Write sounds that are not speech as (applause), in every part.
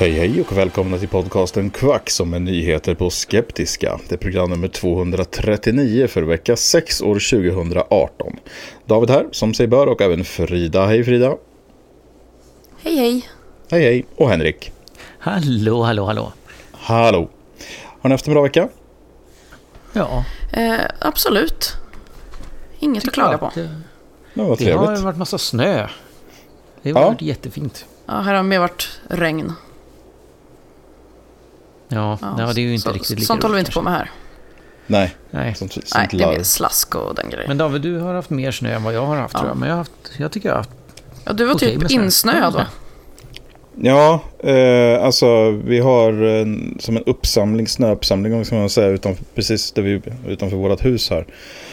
Hej hej och välkomna till podcasten Kvack som är nyheter på Skeptiska. Det är program nummer 239 för vecka 6 år 2018. David här som sig bör och även Frida. Hej Frida. Hej hej. Hej hej. Och Henrik. Hallå, hallå, hallå. Hallå. Har ni haft en bra vecka? Ja, Eh, absolut. Inget att klaga på. Det, Det var det har trevligt. varit massa snö. Det har Ja. varit jättefint. Ja, här har mer varit regn. Ja, ja, det är ju inte så, riktigt lika Sånt håller vi inte på med här. Nej, Nej. sånt, sånt Nej, det är mer slask och den grejen. Men David, du har haft mer snö än vad jag har haft Ja. tror jag. Men jag, har haft, jag tycker jag har haft... Ja, du var okej typ insnöad va? Ja, eh, alltså vi har en, som en uppsamling, snöuppsamling kan man säga, utanför, precis där vi, utanför vårt hus här.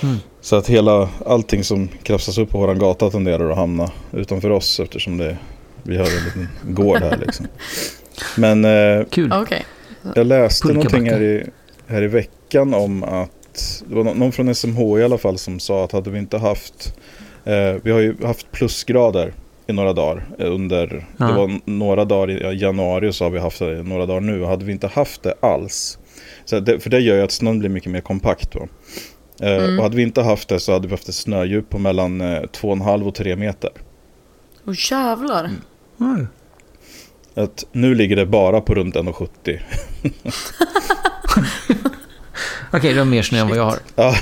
Mm. Så att hela, allting som krafsas upp på våran gata tenderar att hamna utanför oss eftersom det, vi har en liten gård här liksom. (laughs) Men eh, Kul. Okej. Jag läste någonting här i, här i veckan om att det var nå- någon från SMH i alla fall som sa att hade vi inte haft eh, vi har ju haft plusgrader i några dagar eh, under Ja. det var några dagar i januari så har vi haft det några dagar nu hade vi inte haft det alls så det, för det gör ju att snön blir mycket mer kompakt då. Eh, Mm. och hade vi inte haft det så hade vi haft ett snödjup på mellan eh, 2,5 och 3 meter. Åh jävlar. Mm. Att nu ligger det bara på runt 1,70. (laughs) Okej, du har mer snö än vad jag har. Ja.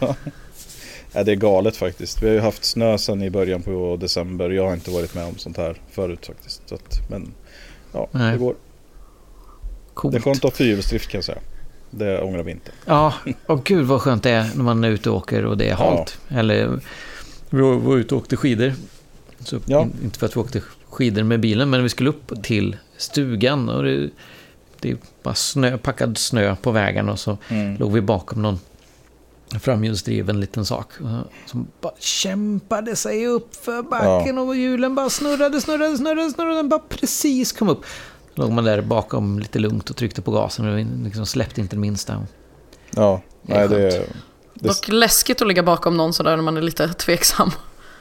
(laughs) ja, det är galet faktiskt. Vi har ju haft snö sedan i början på december. Jag har inte varit med om sånt här förut faktiskt. Så att, men ja, Nej. det går. Coolt. Det är skönt att ha fyrhjulsdrift kan jag säga. Det ångrar vi inte. Ja, och gud vad skönt det är när man är ute och åker och det är halt. Eller vi var, ute och åkte skidor. Så, Ja. in- Inte för att vi åkte skidor med bilen, men vi skulle upp till stugan. Och det, det är bara snö, packad snö på vägen och så Mm. låg vi bakom någon framhjulsdriven liten sak. eh, Som bara kämpade sig upp för backen och hjulen bara snurrade, snurrade, snurrade, snurrade. Den bara precis kom upp. Låg man där bakom lite lugnt och tryckte på gasen och liksom släppte inte det minsta. Ja, Det är nej det är... skönt. Det, Dock läskigt att ligga bakom någon sådär när man är lite tveksam.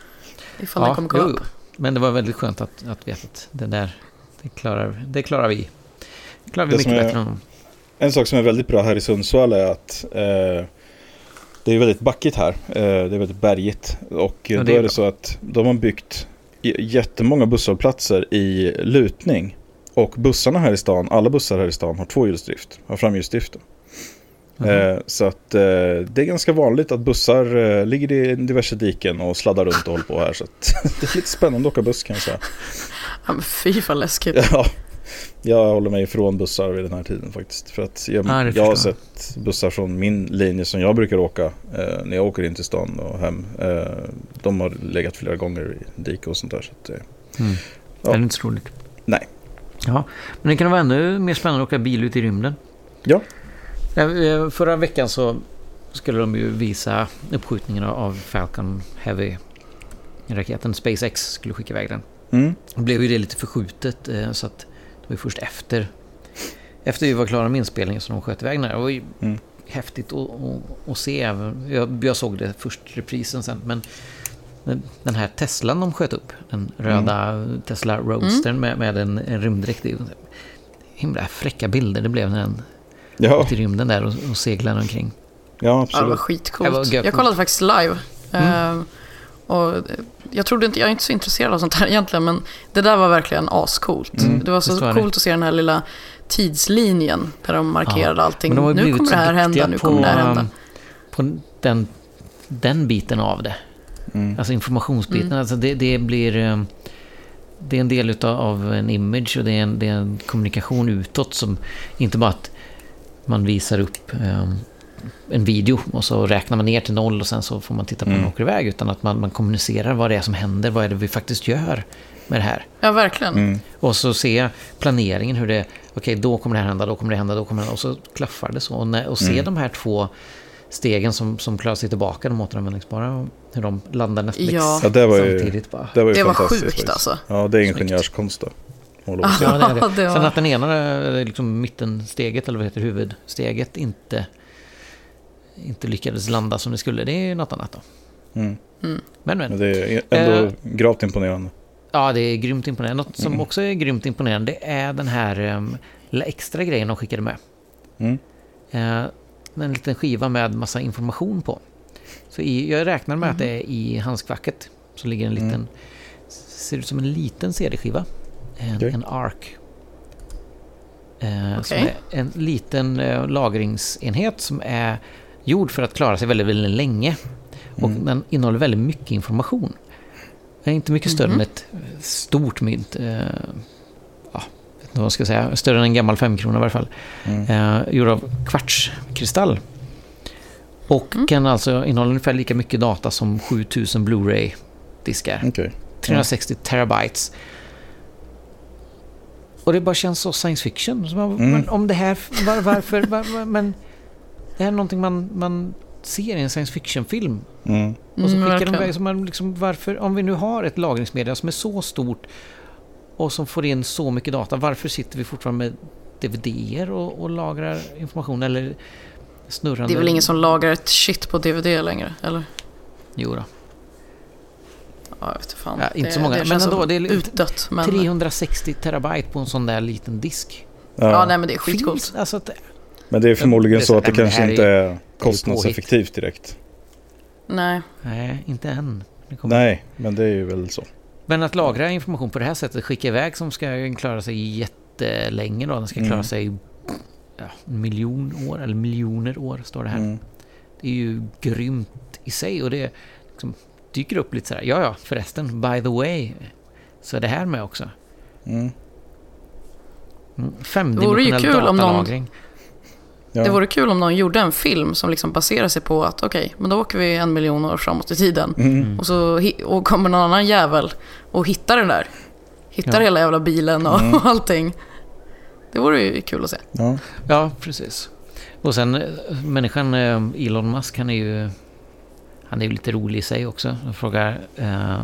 (laughs) Ifall den kommer gå jo, upp. Men det var väldigt skönt att, att veta att det där, det klarar, det klarar vi. Det klarar vi Det mycket är- bättre än de. en sak som är väldigt bra här i Sundsvall är att eh, det är väldigt backigt här. Eh, det är väldigt bergigt. Och Ja, då är är det så att de har byggt jättemånga busshållplatser i lutning. Och bussarna här i stan, alla bussar här i stan har tvåhjulsdrift, har framhjulsdrift. Eh, så att eh, det är ganska vanligt att bussar eh, ligger i diverse diken och sladdar runt och håller på här. Så att (laughs) det är lite spännande att åka buss kan jag säga. (laughs) Ja, men fy vad läskigt. (laughs) Ja, jag håller mig ifrån bussar vid den här tiden faktiskt. För att jag, Ja, jag har sett bussar från min linje som jag brukar åka eh, när jag åker in till stan och hem. Eh, de har legat flera gånger i dike och sånt där. Så att, eh, Mm. Ja. Det är inte så roligt. nej. Ja, men det kan vara ännu mer spännande att åka bil ut i rymden. Ja. Eh, Förra veckan så skulle de ju visa uppskjutningen av Falcon Heavy raketen SpaceX skulle skicka iväg den. Mm. Då blev ju det lite förskjutet eh, så att det var ju först efter, efter vi var klara med inspelningen som de sköt iväg den. Det var ju Mm. häftigt att, att, att se. Jag, jag såg det först reprisen sen men den- här Teslan de sköt upp, den röda Tesla Roadstern med, med en, en rymddräkt. Himla fräcka bilder det blev när den Ja, ut i rymden där och, och seglade omkring. ja Ja, det var absolut. Det var skitcoolt. gött. Jag kollade faktiskt live. Mm. Eh, och jag trodde inte, jag är inte så intresserad av sånt här (laughs) egentligen, men det där var verkligen ascoolt. Mm, det var så var det. coolt att se den här lilla tidslinjen där de markerade allting. Men de Nu kommer det här hända, nu på, kommer det här hända. På den, den biten av det. Mm. Alltså informationsbiten. Mm. Alltså det, det blir... eh, Det är en del utav, av en image och det är, en, det är en kommunikation utåt som inte bara att man visar upp eh, en video och så räknar man ner till noll och sen så får man titta på Mm. den åker iväg. Utan att man, man kommunicerar vad det är som händer, vad är det vi faktiskt gör med det här. Ja, verkligen. Mm. Och så se planeringen hur det, okej då kommer det här hända, då kommer det hända, då kommer det hända. Och så klaffar det så. Och, när, och se Mm. de här två stegen som, som klarar sig tillbaka, de återanvändningsbara, hur de landar nästan Ja. Ja, det var ju, samtidigt bara. det var, ju Det var sjukt faktiskt. alltså. Ja, det är ingenjörskonst då. Ja, det är det. Det var- Sen att den ena, eh, liksom mittensteget, eller vad heter huvudsteget, inte, inte lyckades landa som det skulle, det är ju något annat då. Mm. Mm. Men men. Men det är ändå Eh. gravt imponerande. Ja, det är grymt imponerande. Något som Mm. också är grymt imponerande det är den här um, lilla extra grejen de skickade med. Mm. Eh, en liten skiva med massa information på. Så i, jag räknar med att det är i handskfacket. Så ligger en liten, Mm. ser ut som en liten CD-skiva. En, Okej. en ARC. Eh, Som Okej. är en liten eh, lagringsenhet som är gjord för att klara sig väldigt, väldigt länge. Och Mm. den innehåller väldigt mycket information. Den är inte mycket större Mhm. än ett stort mynt. Eh, ja, vet inte vad man ska säga. Större än en gammal femkrona i varje fall. Mm. Eh, gjord av kvartskristall. Och Mm. kan alltså innehålla ungefär lika mycket data som 7000 Blu-ray-diskar. Okej. 360 terabytes. Och det bara känns så science fiction. Så man, Mm. men om det här, var, varför, var, var, men det här är någonting man, man ser i en science fiction-film. Mm. Och så Mm, skickar de verkligen. iväg, så man liksom, varför, om vi nu har ett lagringsmedia som är så stort och som får in så mycket data, varför sitter vi fortfarande med DVD-er och, och lagrar information eller snurrande... Det är väl ingen som lagar ett shit på DVD längre, eller? Jo då. Ja, jag fan. Ja, inte det, så många, Det men ändå, det är utdött. Men... 360 terabyte på en sån där liten disk. Ja, nej men det är skitcoolt. Alltså att, Men det är förmodligen så att det kanske inte är- är kostnadseffektivt direkt. Nej. nej, inte än. Nej, men det är ju väl så. Men att lagra information på det här sättet, skicka iväg som ska klara sig jättelänge då. Den ska klara Mm. sig ja, en miljon år, eller miljoner år står det här. Mm. Det är ju grymt i sig och det liksom dyker upp lite så här. Ja, ja, förresten, by the way, så är det här med också. Mm. Mm, Det vore ju Femdimensionell kul om någon- datalagring. Ja. Det vore kul om någon gjorde en film som liksom baserar sig på att okej, men då åker vi en miljon år framåt i tiden. Mm. Och så och kommer någon annan jävel och hittar den där. Hittar Ja. hela jävla bilen och Mm. (laughs) allting. Det vore ju kul att se. Ja. Ja, precis. Och sen eh, människan eh, Elon Musk, han är ju han är ju lite rolig i sig också. Jag frågar eh,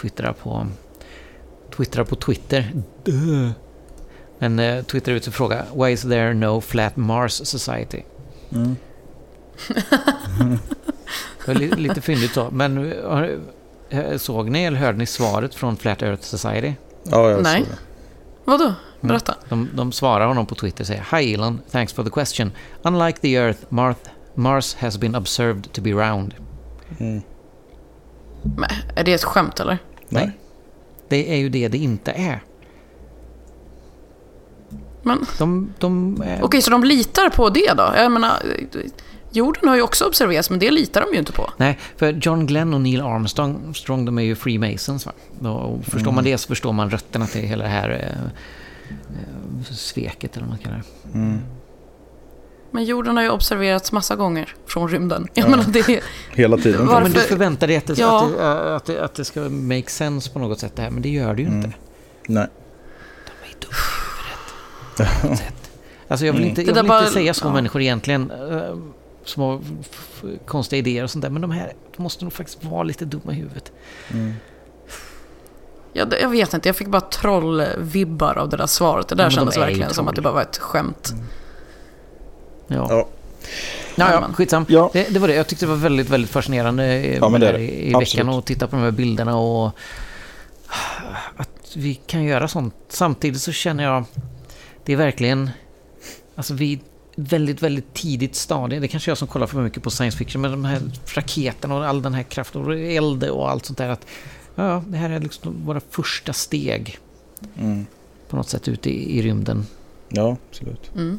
twittrar på twittrar på Twitter. Duh. Men eh, twittrar ut och frågar Why is there no flat Mars society? Mm. Det var li, lite fyndigt så. Men eh, såg ni eller hörde ni svaret från Flat Earth Society? ja, jag Nej. såg det. Vadå? Berätta. De, de svarar honom på Twitter och säger Hi Elon, thanks for the question. Unlike the Earth, Mars, Mars has been observed to be round. Mm. Men, är det ett skämt eller? Nej. Det är ju det det inte är. Men De, de är... okej, så de litar på det då? Jag menar, jorden har ju också observerats, men det litar de ju inte på. Nej, för John Glenn och Neil Armstrong, Strong, de är ju Freemasons. Va? Och förstår Mm. man det så förstår man rötterna till hela det här eh, eh, sveket, eller vad man kallar det. Mm. Men jorden har ju observerats massa gånger från rymden. Jag Ja. menar, det är... (laughs) Hela tiden. Varför- men du förväntar dig att det, Ja. att, det, att, det, att det ska make sense på något sätt det här, men det gör det ju Mm. inte. Nej. De är dumma i huvudet. (laughs) Alltså jag vill Mm. inte, jag vill bara- inte säga så ja. människor egentligen. eh, små f- f- konstiga idéer och sånt där. Men de här måste nog faktiskt vara lite dumma i huvudet. Jag, jag vet inte, jag fick bara trollvibbar av det där svaret. Det där Ja, men de kändes verkligen som troll. att det bara var ett skämt. Ja, Ja. ja, ja skitsam. Ja. Det, det var det. Jag tyckte det var väldigt, väldigt fascinerande eh, Ja, det det. i, veckan och titta på de här bilderna och att vi kan göra sånt. Samtidigt så känner jag, det är verkligen, alltså vi väldigt, väldigt tidigt stadie. Det kanske är jag som kollar för mycket på science fiction, men de här raketerna och all den här kraften och eld och allt sånt där. Att, ja, det här är liksom våra första steg Mm. på något sätt ute i, i rymden. Ja, absolut. Mm.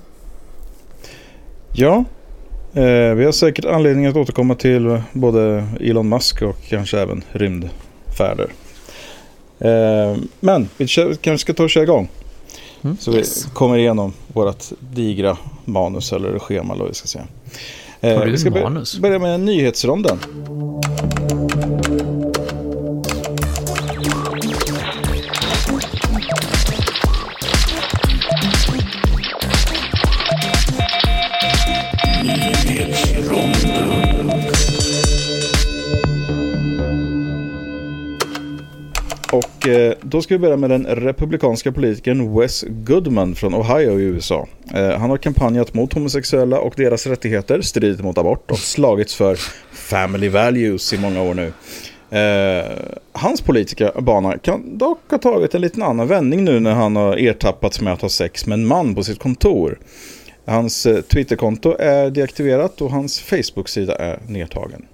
Ja, eh, vi har säkert anledning att återkomma till både Elon Musk och kanske även rymdfärder. Eh, men vi kanske ska ta och köra igång. Mm. Så vi Yes. kommer igenom vårt digra manus eller schema eller vad vi ska säga. Eh, Har du vi ska manus? börja med nyhetsronden. Och eh, då ska vi börja med den republikanska politikern Wes Goodman från Ohio i USA. Eh, han har kampanjat mot homosexuella och deras rättigheter, stridit mot abort och slagits för family values i många år nu. Eh, hans politiska bana kan dock ha tagit en liten annan vändning nu när han har ertappats med att ha sex med en man på sitt kontor. Hans eh, Twitterkonto är deaktiverat och hans Facebook-sida är nedtagen.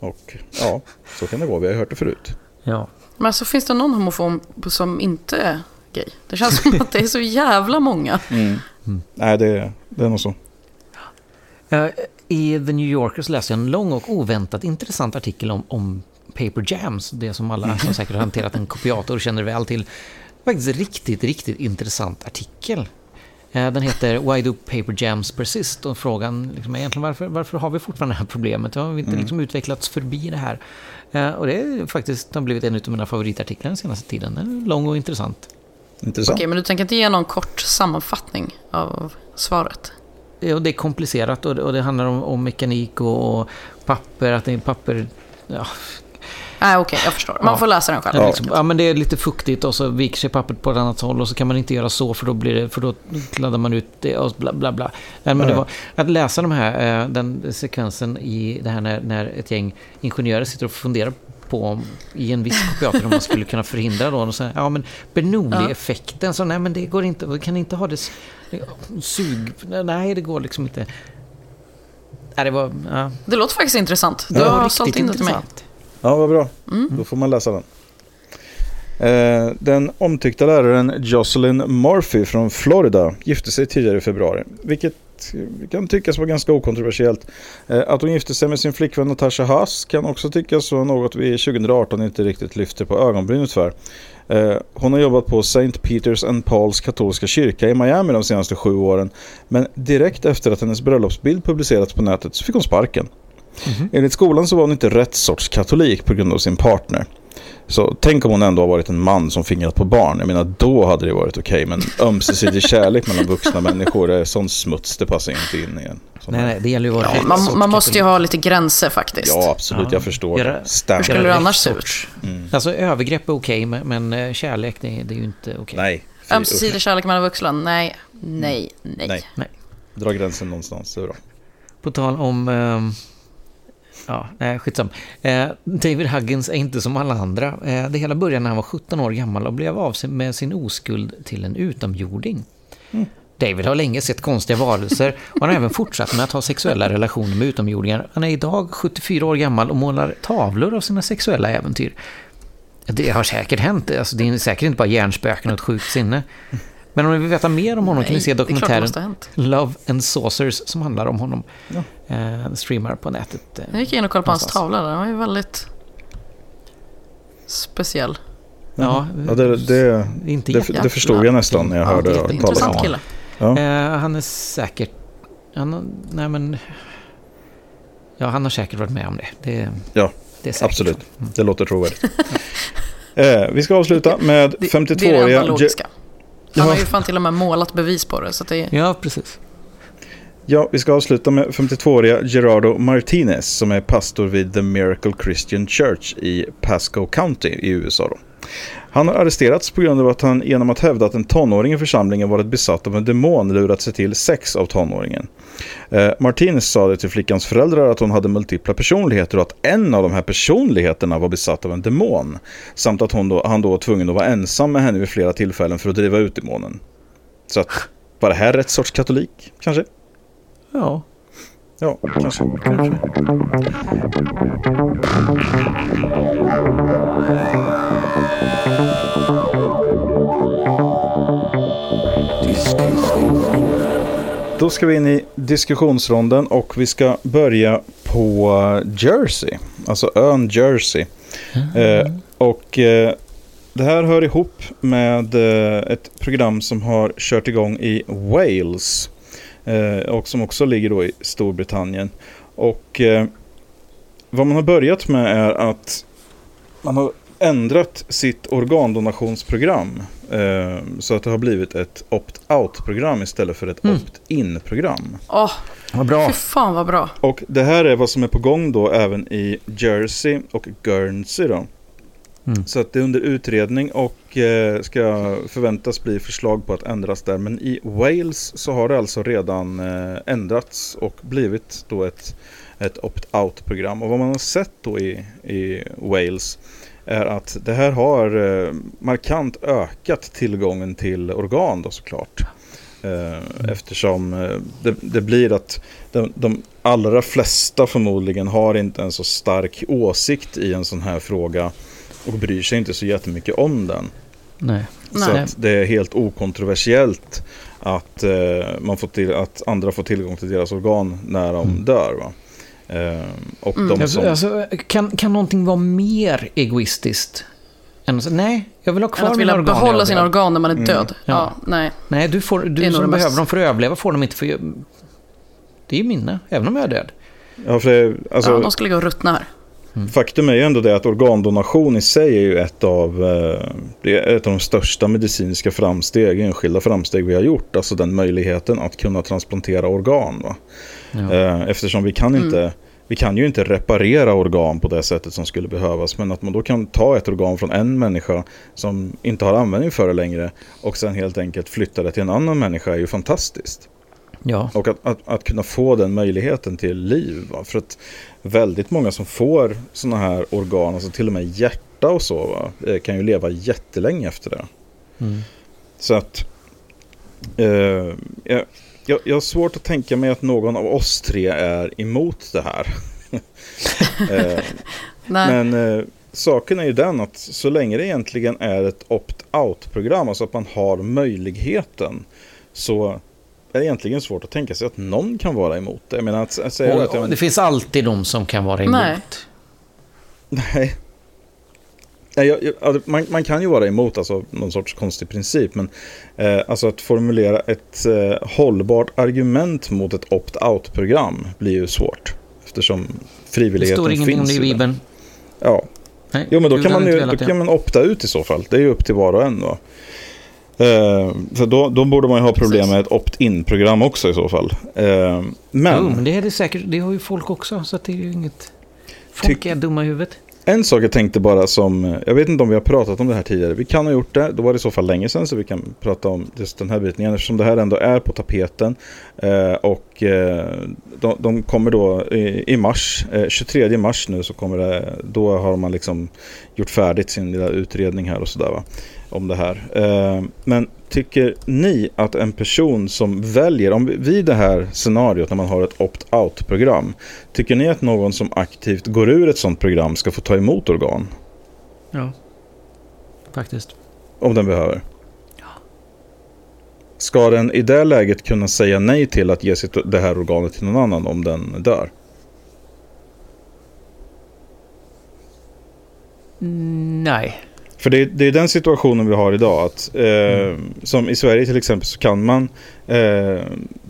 Och ja, så kan det gå, Vi har hört det förut. Ja. Men alltså finns det någon homofob som inte är gay? Det känns som att det är så jävla många. (laughs) Mm. Nej, det, det är nog så. Eh, I The New Yorker så läste jag en lång och oväntat intressant artikel om, om Paper Jams. Det som alla (laughs) som säkert har hanterat en kopiator känner väl till. Faktiskt riktigt, riktigt intressant artikel. Eh, Den heter Why do paper jams persist? Och frågan liksom är egentligen varför, varför har vi fortfarande det här problemet? Har vi inte liksom utvecklats förbi det här? Och det är faktiskt har blivit en av mina favoritartiklar den senaste tiden. Den är lång och intressant. Intressant. Okej, men du tänker inte ge någon kort sammanfattning av svaret? Och det är komplicerat och det, och det handlar om, om mekanik och, och papper, att det är papper... Ja, Nej, okej, jag förstår. Man Ja. får läsa den själv. Ja. Liksom, ja, men det är lite fuktigt och så viker sig pappret på ett annat håll och så kan man inte göra så för då, blir det, för då kladdar man ut det och bla bla bla. Nej, men det Ja. var, att läsa de här, eh, den sekvensen i det här när, när ett gäng ingenjörer sitter och funderar på om, i en viss kopiator om man skulle kunna förhindra då. Och så, ja men Bernoulli-effekten, så nej men det går inte, vi kan inte ha det sug, nej det går liksom inte. Nej, det var, ja, Det låter faktiskt intressant. Du har riktigt sålt in det till mig. Ja, vad bra. Då får man läsa den. Eh, den omtyckta läraren Jocelyn Murphy från Florida gifte sig tidigare i februari. Vilket kan tyckas vara ganska okontroversiellt. Eh, att hon gifte sig med sin flickvän Natasha Haas kan också tyckas vara något vi 2018 inte riktigt lyfter på ögonbrynet för. Eh, hon har jobbat på St. Peters and Pauls katolska kyrka i Miami de senaste sju åren. Men direkt efter att hennes bröllopsbild publicerats på nätet så fick hon sparken. Enligt skolan så var hon inte rätt sorts katolik på grund av sin partner. Så tänk om hon ändå har varit en man som fingrat på barn. Jag menar då hade det varit okej. men ömsesidig (laughs) kärlek mellan vuxna människor är sån smuts. Det passar inte in igen. Nej, nej, det gäller ju att vara Ja, rätt man, man måste ju ha lite gränser faktiskt. Ja absolut, Ja. jag förstår. Göra- Stäm. Hur skulle det annars se ut? sorts. Alltså övergrepp är okej, men, men eh, kärlek det, är- det är ju inte okej. Nej. fy, Ömsesidig kärlek mellan vuxna? Nej, nej, nej. Nej. Nej. Dra gränsen någonstans, det är bra. På tal om... ehm, ja, nej, skitsam. Eh, David Huggins är inte som alla andra. Eh, det hela började när han var 17 år gammal och blev av med sin oskuld till en utomjording. David har länge sett konstiga varelser och han har även fortsatt med att ha sexuella relationer med utomjordingar. Han är idag 74 år gammal och målar tavlor av sina sexuella äventyr. Det har säkert hänt. Alltså, det är säkert inte bara hjärnspöken och ett sjukt sinne. Men om ni vill veta mer om honom kan ni se dokumentären. Love and Saucers som handlar om honom. Eh, streamar på nätet. Eh, Jag gick in och kollade på hans tavla där. Den var ju väldigt speciell. Ja, Ja, det, det, inte det, det förstod jag nästan när jag Ja, hörde det är talas om det. kille. Ja. Eh, han är säkert... Han, nej men... Ja, han har säkert varit med om det. Det, Ja, det absolut. Det låter trovärdigt. (laughs) eh, vi ska avsluta med Det, det är det 52-åriga... enda logiska. Han Ja. har ju fan till och med målat bevis på det. Så att det är, Ja, precis. Ja, vi ska avsluta med 52-åriga Gerardo Martinez som är pastor vid The Miracle Christian Church i Pasco County i USA. Då. Han har arresterats på grund av att han genom att hävda att en tonåring i församlingen varit besatt av en demon lurat sig till sex av tonåringen. Eh, Martinez sa det till flickans föräldrar att hon hade multipla personligheter och att en av de här personligheterna var besatt av en demon. Samt att hon då, han då var tvungen att vara ensam med henne vid flera tillfällen för att driva ut demonen. Så att, var det här rätt sorts katolik, kanske? Ja. Ja, kanske. kanske. Då ska vi in i diskussionsronden och vi ska börja på Jersey, alltså ön Jersey. Eh, och eh, det här hör ihop med eh, ett program som har kört igång i Wales eh, och som också ligger då i Storbritannien. Och eh, vad man har börjat med är att man har ändrat sitt organdonationsprogram eh, så att det har blivit ett opt-out-program istället för ett Mm. opt-in-program. Åh, Vad bra. fy fan vad bra. Och det här är vad som är på gång då även i Jersey och Guernsey då. Mm. Så att det är under utredning och eh, ska förväntas bli förslag på att ändras där. Men i Wales så har det alltså redan eh, ändrats och blivit då ett, ett opt-out-program. Och vad man har sett då i, i Wales är att det här har eh, markant ökat tillgången till organ då såklart. Eh, eftersom eh, det, det blir att de, de allra flesta förmodligen har inte en så stark åsikt i en sån här fråga och bryr sig inte så jättemycket om den. Nej. Så Nej. att det är helt okontroversiellt att, eh, man får till, att andra får tillgång till deras organ när de Mm. dör. Va? Eh, och de Alltså, som, alltså, kan, kan någonting vara mer egoistiskt? Än att säga, nej, jag vill ha kvar att mina vilja organ. behålla sina dör." organ när man är Mm. död. Ja. Ja, nej. Nej, du, får, du som behöver mest- dem för att överleva får dem inte för... Det är ju mina, även om jag är död. ja, för det, alltså, ja, de ska ligga och ruttna här. Faktum är ju ändå det att organdonation i sig är ju ett av, eh, det är ett av de största medicinska framsteg, enskilda framsteg vi har gjort. Alltså den möjligheten att kunna transplantera organ. Va? Ja. Eh, Eftersom vi kan, inte, vi kan ju inte reparera organ på det sättet som skulle behövas. Men att man då kan ta ett organ från en människa som inte har användning för det längre och sen helt enkelt flytta det till en annan människa är ju fantastiskt. Ja. Och att, att, att kunna få den möjligheten till liv. Va? För att väldigt många som får sådana här organ, alltså till och med hjärta och så, va? eh, kan ju leva jättelänge efter det. Mm. Så att eh, jag, jag, jag har svårt att tänka mig att någon av oss tre är emot det här. (laughs) eh, men eh, saken är ju den att så länge det egentligen är ett opt-out-program, alltså att man har möjligheten, så är det egentligen svårt att tänka sig att någon kan vara emot det. Jag menar att, att säga att Och, jag, det finns alltid de som kan vara emot. Nej. Nej. Jag, jag, alltså, man, man kan ju vara emot alltså, någon sorts konstig princip, men eh, alltså att formulera ett eh, hållbart argument mot ett opt-out-program blir ju svårt. Eftersom Det frivilligheten står ingenting om finns det i. Bibeln. Ja, Nej, jo men då kan, man ju, då det. kan man opta ut i så fall. Det är ju upp till var och en då. Eh, för då, då borde man ju ha problem med ett opt-in-program också i så fall. Eh, men... Jo, det är det säkert. Det har ju folk också, så det är ju inget... Folk är dumma i huvudet. En sak jag tänkte bara som, jag vet inte om vi har pratat om det här tidigare, vi kan ha gjort det, då var det i så fall länge sedan så vi kan prata om just den här biten igen eftersom det här ändå är på tapeten. Eh, och eh, de, de kommer då i, i mars, eh, 23 mars nu så kommer det, då har man liksom gjort färdigt sin lilla utredning här och sådär va, om det här. Eh, men tycker ni att en person som väljer, om vi- vid det här scenariot när man har ett opt-out-program, Tycker ni att någon som aktivt går ur ett sånt program ska få ta emot organ? Ja. Faktiskt. Om den behöver? Ska den i det läget kunna säga nej till att ge sitt, det här organet till någon annan om den dör? Nej. För det, det är den situationen vi har idag. Att, eh, Som i Sverige till exempel så kan man eh,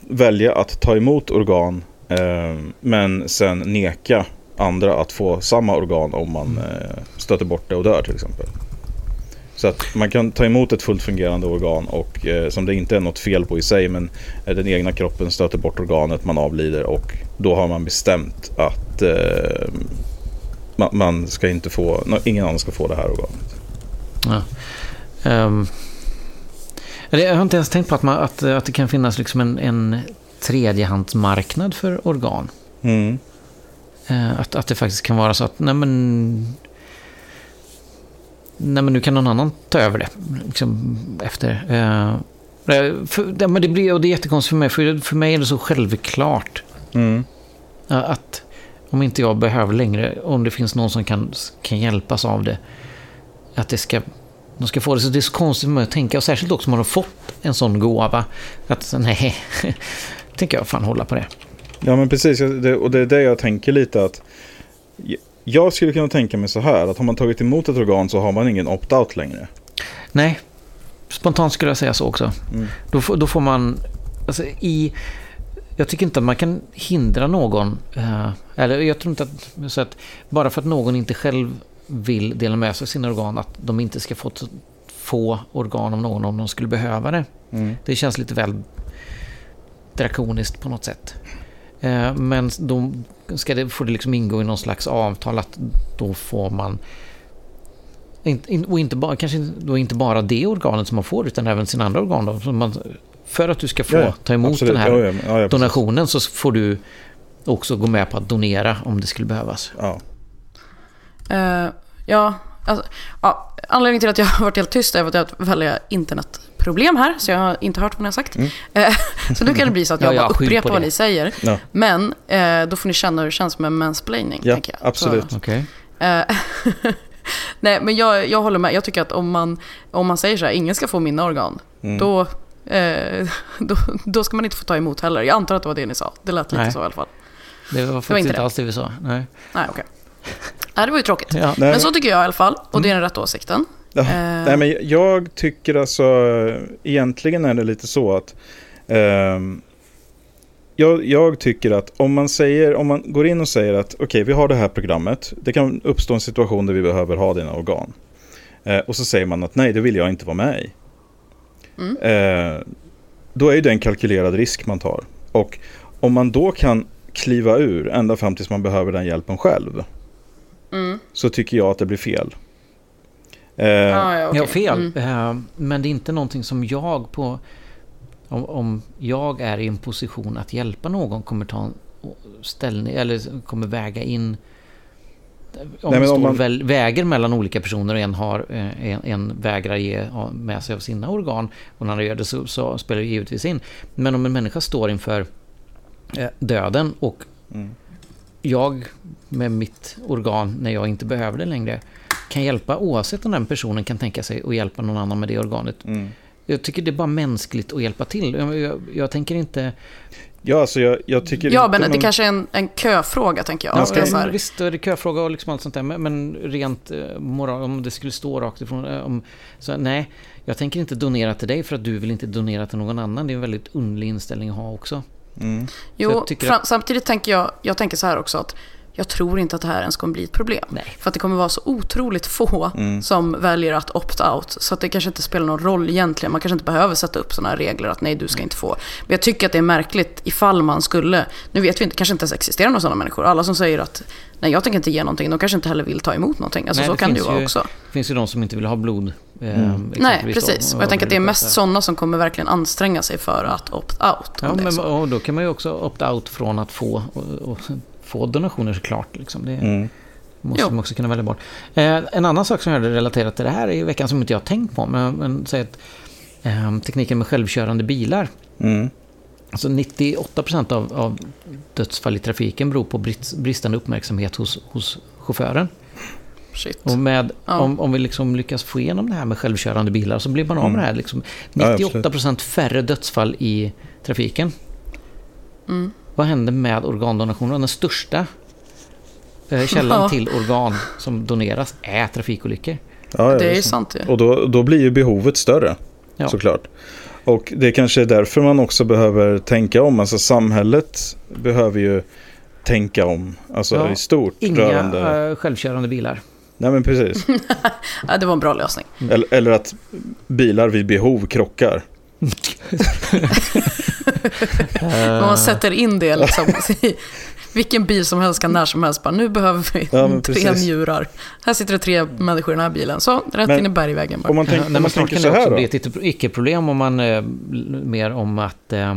välja att ta emot organ eh, men sen neka andra att få samma organ om man eh, stöter bort det och dör till exempel. Så att man kan ta emot ett fullt fungerande organ och eh, som det inte är något fel på i sig men eh, den egna kroppen stöter bort organet, man avlider och då har man bestämt att eh, man, man, ska inte få, no, ingen annan ska få det här organet. Ja. Um, jag har inte ens tänkt på att, man, att, att det kan finnas liksom en, en tredjehandsmarknad för organ. Mm. Uh, att, att det faktiskt kan vara så att nej men, nej men nu kan någon annan ta över det. Liksom, efter. Uh, för, ja, men det, blir, och det är jättekonstigt för mig, för, för mig är det så självklart. Mm. Att om inte jag behöver längre, om det finns någon som kan, kan hjälpas av det, att det ska, de ska få det. Så det är så konstigt för mig att tänka, och särskilt också om man har fått en sån gåva, att nej, (laughs) tänker jag fan hålla på det. Ja men precis, och det är det jag tänker lite att jag skulle kunna tänka mig så här, att har man tagit emot ett organ så har man ingen opt-out längre. Nej, spontant skulle jag säga så också. Mm. Då, får, då får man, alltså i, jag tycker inte att man kan hindra någon, eh, eller jag tror inte att, så att bara för att någon inte själv vill dela med sig av sina organ, att de inte ska få, få organ av någon om de skulle behöva det. Mm. Det känns lite väl drakoniskt på något sätt. Eh, men då ska det, får det liksom ingå i någon slags avtal att då får man och inte bara, kanske då inte bara det organet som man får utan även sina andra organ. Då, man, för att du ska få ja, ta emot absolut. den här ja, donationen så får du också gå med på att donera om det skulle behövas. Ja, uh, ja, alltså, ja anledningen till att jag (laughs) har varit helt tyst är att jag har ett väldigt internetproblem här, så jag har inte hört vad ni har sagt. Mm. Uh, (laughs) så nu kan det bli så att jag bara upprepar vad ni säger. Men uh, då får ni känna hur det känns med mansplaining. Ja, tänker jag. absolut. Så, okay. (laughs) Nej, men jag, jag håller med. Jag tycker att om man, om man säger så här, ingen ska få mina organ, mm. då, eh, då, då ska man inte få ta emot heller. Jag antar att det var det ni sa. Det lät lite Nej. så i alla fall. Det var faktiskt det var inte, inte alls det vi sa. Nej, Nej okej. Okay. Nej, det var ju tråkigt. Ja. Men så tycker jag i alla fall, och det är den rätta åsikten. Ja. Eh. Nej, men jag tycker alltså, egentligen är det lite så att eh, jag, jag, tycker att om man, säger, om man går in och säger att okej, okay, vi har det här programmet. Det kan uppstå en situation där vi behöver ha dina organ. Eh, och så säger man att nej, det vill jag inte vara med i. Mm. Eh, då är det en kalkylerad risk man tar. Och om man då kan kliva ur ända fram tills man behöver den hjälpen själv. Mm. Så tycker jag att det blir fel. Eh, ah, ja, okay. ja, fel. Mm. Eh, men det är inte någonting som jag på om, om jag är i en position att hjälpa någon kommer ta ställning eller kommer väga in om Nej, det står man... väl, väger mellan olika personer och en, har, eh, en, en vägrar ge med sig av sina organ och den andra gör det så, så, spelar det givetvis in. Men om en människa står inför eh, döden och mm. Jag med mitt organ när jag inte behöver det längre kan hjälpa oavsett om den personen kan tänka sig att hjälpa någon annan med det organet. Mm. Jag tycker det är bara mänskligt att hjälpa till. Jag, jag, jag tänker inte... Ja, alltså jag, jag tycker Ja, men det kanske är en, en köfråga, tänker jag. Ja, ja, visst, det är köfråga och liksom allt sånt där. Men, men rent eh, moral, om det skulle stå rakt ifrån... Eh, om, så, nej, jag tänker inte donera till dig för att du vill inte donera till någon annan. Det är en väldigt underlig inställning att ha också. Mm. Jo, att... samtidigt tänker jag, jag tänker så här också att jag tror inte att det här ens kommer bli ett problem. Nej. För att det kommer vara så otroligt få mm. som väljer att opt-out. Så att det kanske inte spelar någon roll egentligen. Man kanske inte behöver sätta upp sådana här regler att nej, du ska inte få. Men jag tycker att det är märkligt ifall man skulle, nu vet vi inte, kanske inte ens existerar några sådana människor. Alla som säger att nej, jag tänker inte ge någonting, de kanske inte heller vill ta emot någonting. Alltså nej, så kan det ju vara också. Det finns ju de som inte vill ha blod. Eh, mm. Nej, precis. Och jag tänker att det är mest sådana som kommer verkligen anstränga sig för att opt-out. Ja, men, och då kan man ju också opt-out från att få och, och få donationer såklart. Liksom. Det mm. måste jo. man också kunna välja bort. Eh, en annan sak som jag hade relaterat till det här i veckan som inte jag har tänkt på. Men, men säg att eh, tekniken med självkörande bilar. Mm. Alltså 98% av, av dödsfall i trafiken beror på bristande uppmärksamhet hos, hos chauffören. Shit. Och med, ja. om, om vi liksom lyckas få igenom det här med självkörande bilar så blir man av med mm. det här. Liksom 98% färre dödsfall i trafiken. Mm. Vad händer med organdonationer? Den största eh, källan ja. till organ som doneras är trafikolyckor. Ja, det är sant. Ja. Och då, då blir ju behovet större, ja. såklart. Och det kanske är därför man också behöver tänka om. Alltså samhället behöver ju tänka om, alltså ja, i stort. Inga rörande... Eh, självkörande bilar. Nej men precis. (laughs) Ja, det var en bra lösning. Eller, eller att bilar vid behov krockar. (laughs) (laughs) Om man sätter in det liksom, vilken bil som helst kan när som helst bara, nu behöver vi Ja, tre njurar. Här sitter det tre människor i den här bilen. Så, rätt Men in i bergväggen bara. Om man, tänk, om man tänker så det också här bli då. ett icke- icke-problem om man eh, mer om att eh,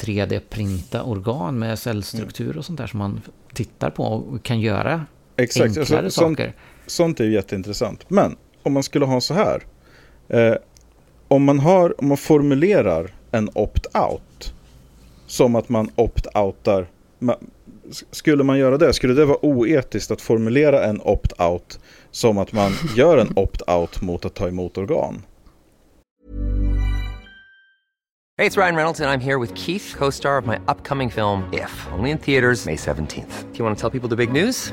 3D-printa organ med cellstruktur och sånt där som man tittar på och kan göra Exakt, enklare alltså, sånt, saker. sånt är ju jätteintressant. Men om man skulle ha så här. Eh, om, man har, om man formulerar en opt-out. Som att man opt-outar. Skulle man göra det? Skulle det vara oetiskt att formulera en opt-out som att man (laughs) gör en opt-out mot att ta emot organ? Hey, it's Ryan Reynolds, and I'm here with Keith, co star of my upcoming film, If, only in theaters, May 17th. Do you want to tell people the big news?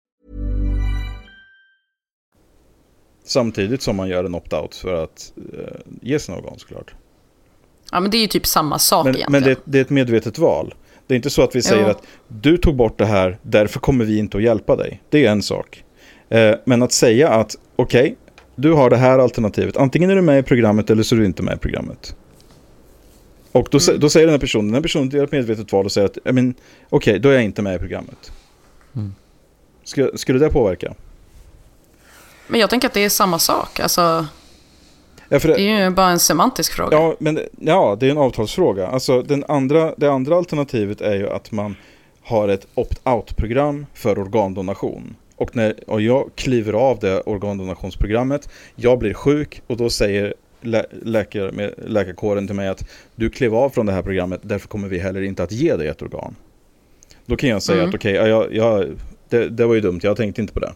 Samtidigt som man gör en opt-out för att eh, ge sina organ såklart. Ja, men det är ju typ samma sak Men, egentligen. men det, det är ett medvetet val. Det är inte så att vi säger Jo. att du tog bort det här, därför kommer vi inte att hjälpa dig. Det är en sak. Eh, men att säga att okej, du har det här alternativet. Antingen är du med i programmet eller så är du inte med i programmet. Och då, Mm. då säger den här personen, den här personen gör ett medvetet val och säger att "Ja, men, okej, då är jag inte med i programmet. Mm. Ska, skulle det påverka? Men jag tänker att det är samma sak. Alltså, Ja, det, det är ju bara en semantisk fråga. Ja, men ja, det är en avtalsfråga. Alltså, den andra, det andra alternativet är ju att man har ett opt-out-program för organdonation. Och, när, och jag kliver av det organdonationsprogrammet, jag blir sjuk och då säger lä läkare, läkarkåren till mig att du klev av från det här programmet, därför kommer vi heller inte att ge dig ett organ. Då kan jag säga Mm. att okej, jag, jag, det, det var ju dumt, jag tänkte inte på det.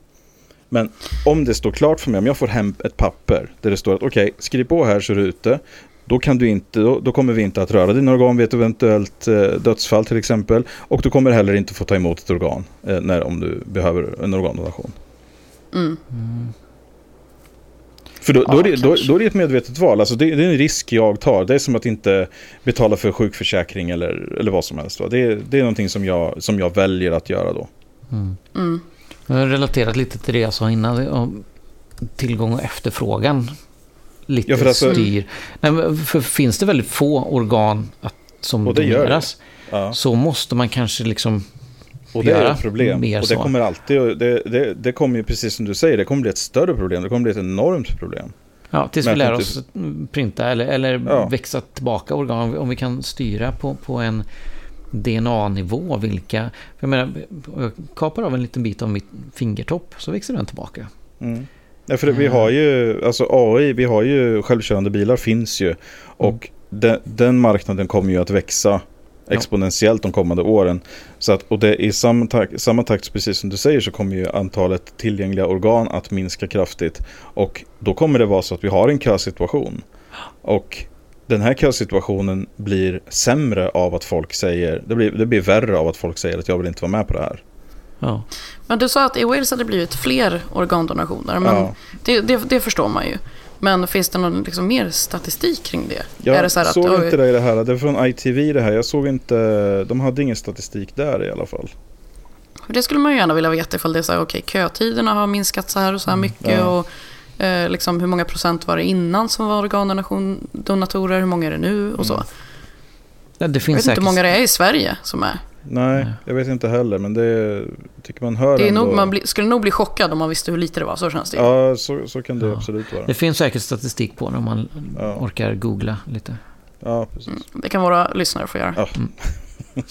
Men om det står klart för mig, om jag får hem ett papper där det står att okej, skriv på här så är du ute. Då, kan du inte, då, då kommer vi inte att röra dina organ vid ett eventuellt eh, dödsfall till exempel. Och du kommer heller inte få ta emot ett organ eh, när, om du behöver en organdonation. Mm. För då, då, Ja, är det, då, då är det ett medvetet val. Alltså det, det är en risk jag tar. Det är som att inte betala för sjukförsäkring eller, eller vad som helst. Det, är- det är någonting som jag, som jag väljer att göra då. Mm. Jag har relaterat lite till det jag sa innan. Om tillgång och efterfrågan. Lite Ja, för alltså- styr. Nej, för finns det väldigt få organ att, som doneras. Ja. Så måste man kanske liksom Och det är ett problem. mer Och det kommer alltid, det, det, det kommer ju precis som du säger, det kommer bli ett större problem. Det kommer bli ett enormt problem. Ja, tills Men vi lär tror oss printa eller, eller Ja. växa tillbaka organ. Om vi kan styra på, på en DNA-nivå vilka... Jag menar, jag kapar av en liten bit av mitt fingertopp så växer den tillbaka. Mm. Ja, för det, vi har ju, alltså AI, vi har ju självkörande bilar finns ju. Och den, den marknaden kommer ju att växa exponentiellt de kommande åren. Så att, och det i samma takt, samma takt, precis som du säger, så kommer ju antalet tillgängliga organ att minska kraftigt. Och då kommer det vara så att vi har en kösituation. Och den här kösituationen blir sämre av att folk säger, det blir, det blir värre av att folk säger att jag vill inte vara med på det här. Ja. Men du sa att i Wales hade det blivit fler organdonationer. Men Ja. det, det, det förstår man ju. Men finns det någon liksom, mer statistik kring det? Jag är det så här att, såg oj, inte det i det här. Det är från ITV det här. Jag såg inte, de hade ingen statistik där i alla fall. Det skulle man ju gärna vilja veta ifall det är så här, okej, kötiderna har minskat så här och så här mycket. Mm, ja. Och eh, liksom, hur många procent var det innan som var organdonatorer? Hur många är det nu? Och så. Mm. Ja, det Jag vet finns inte säkert... hur många det är i Sverige som är. Nej, jag vet inte heller. Men det tycker man hör Det är ändå. nog, man bli, skulle nog bli chockad om man visste hur lite det var. Så känns det. Ja, så, så kan det Ja. absolut vara. Det finns säkert statistik på det om man Ja. orkar googla lite. Ja, precis. Mm, Det kan våra lyssnare få göra. Ja. (laughs) (laughs)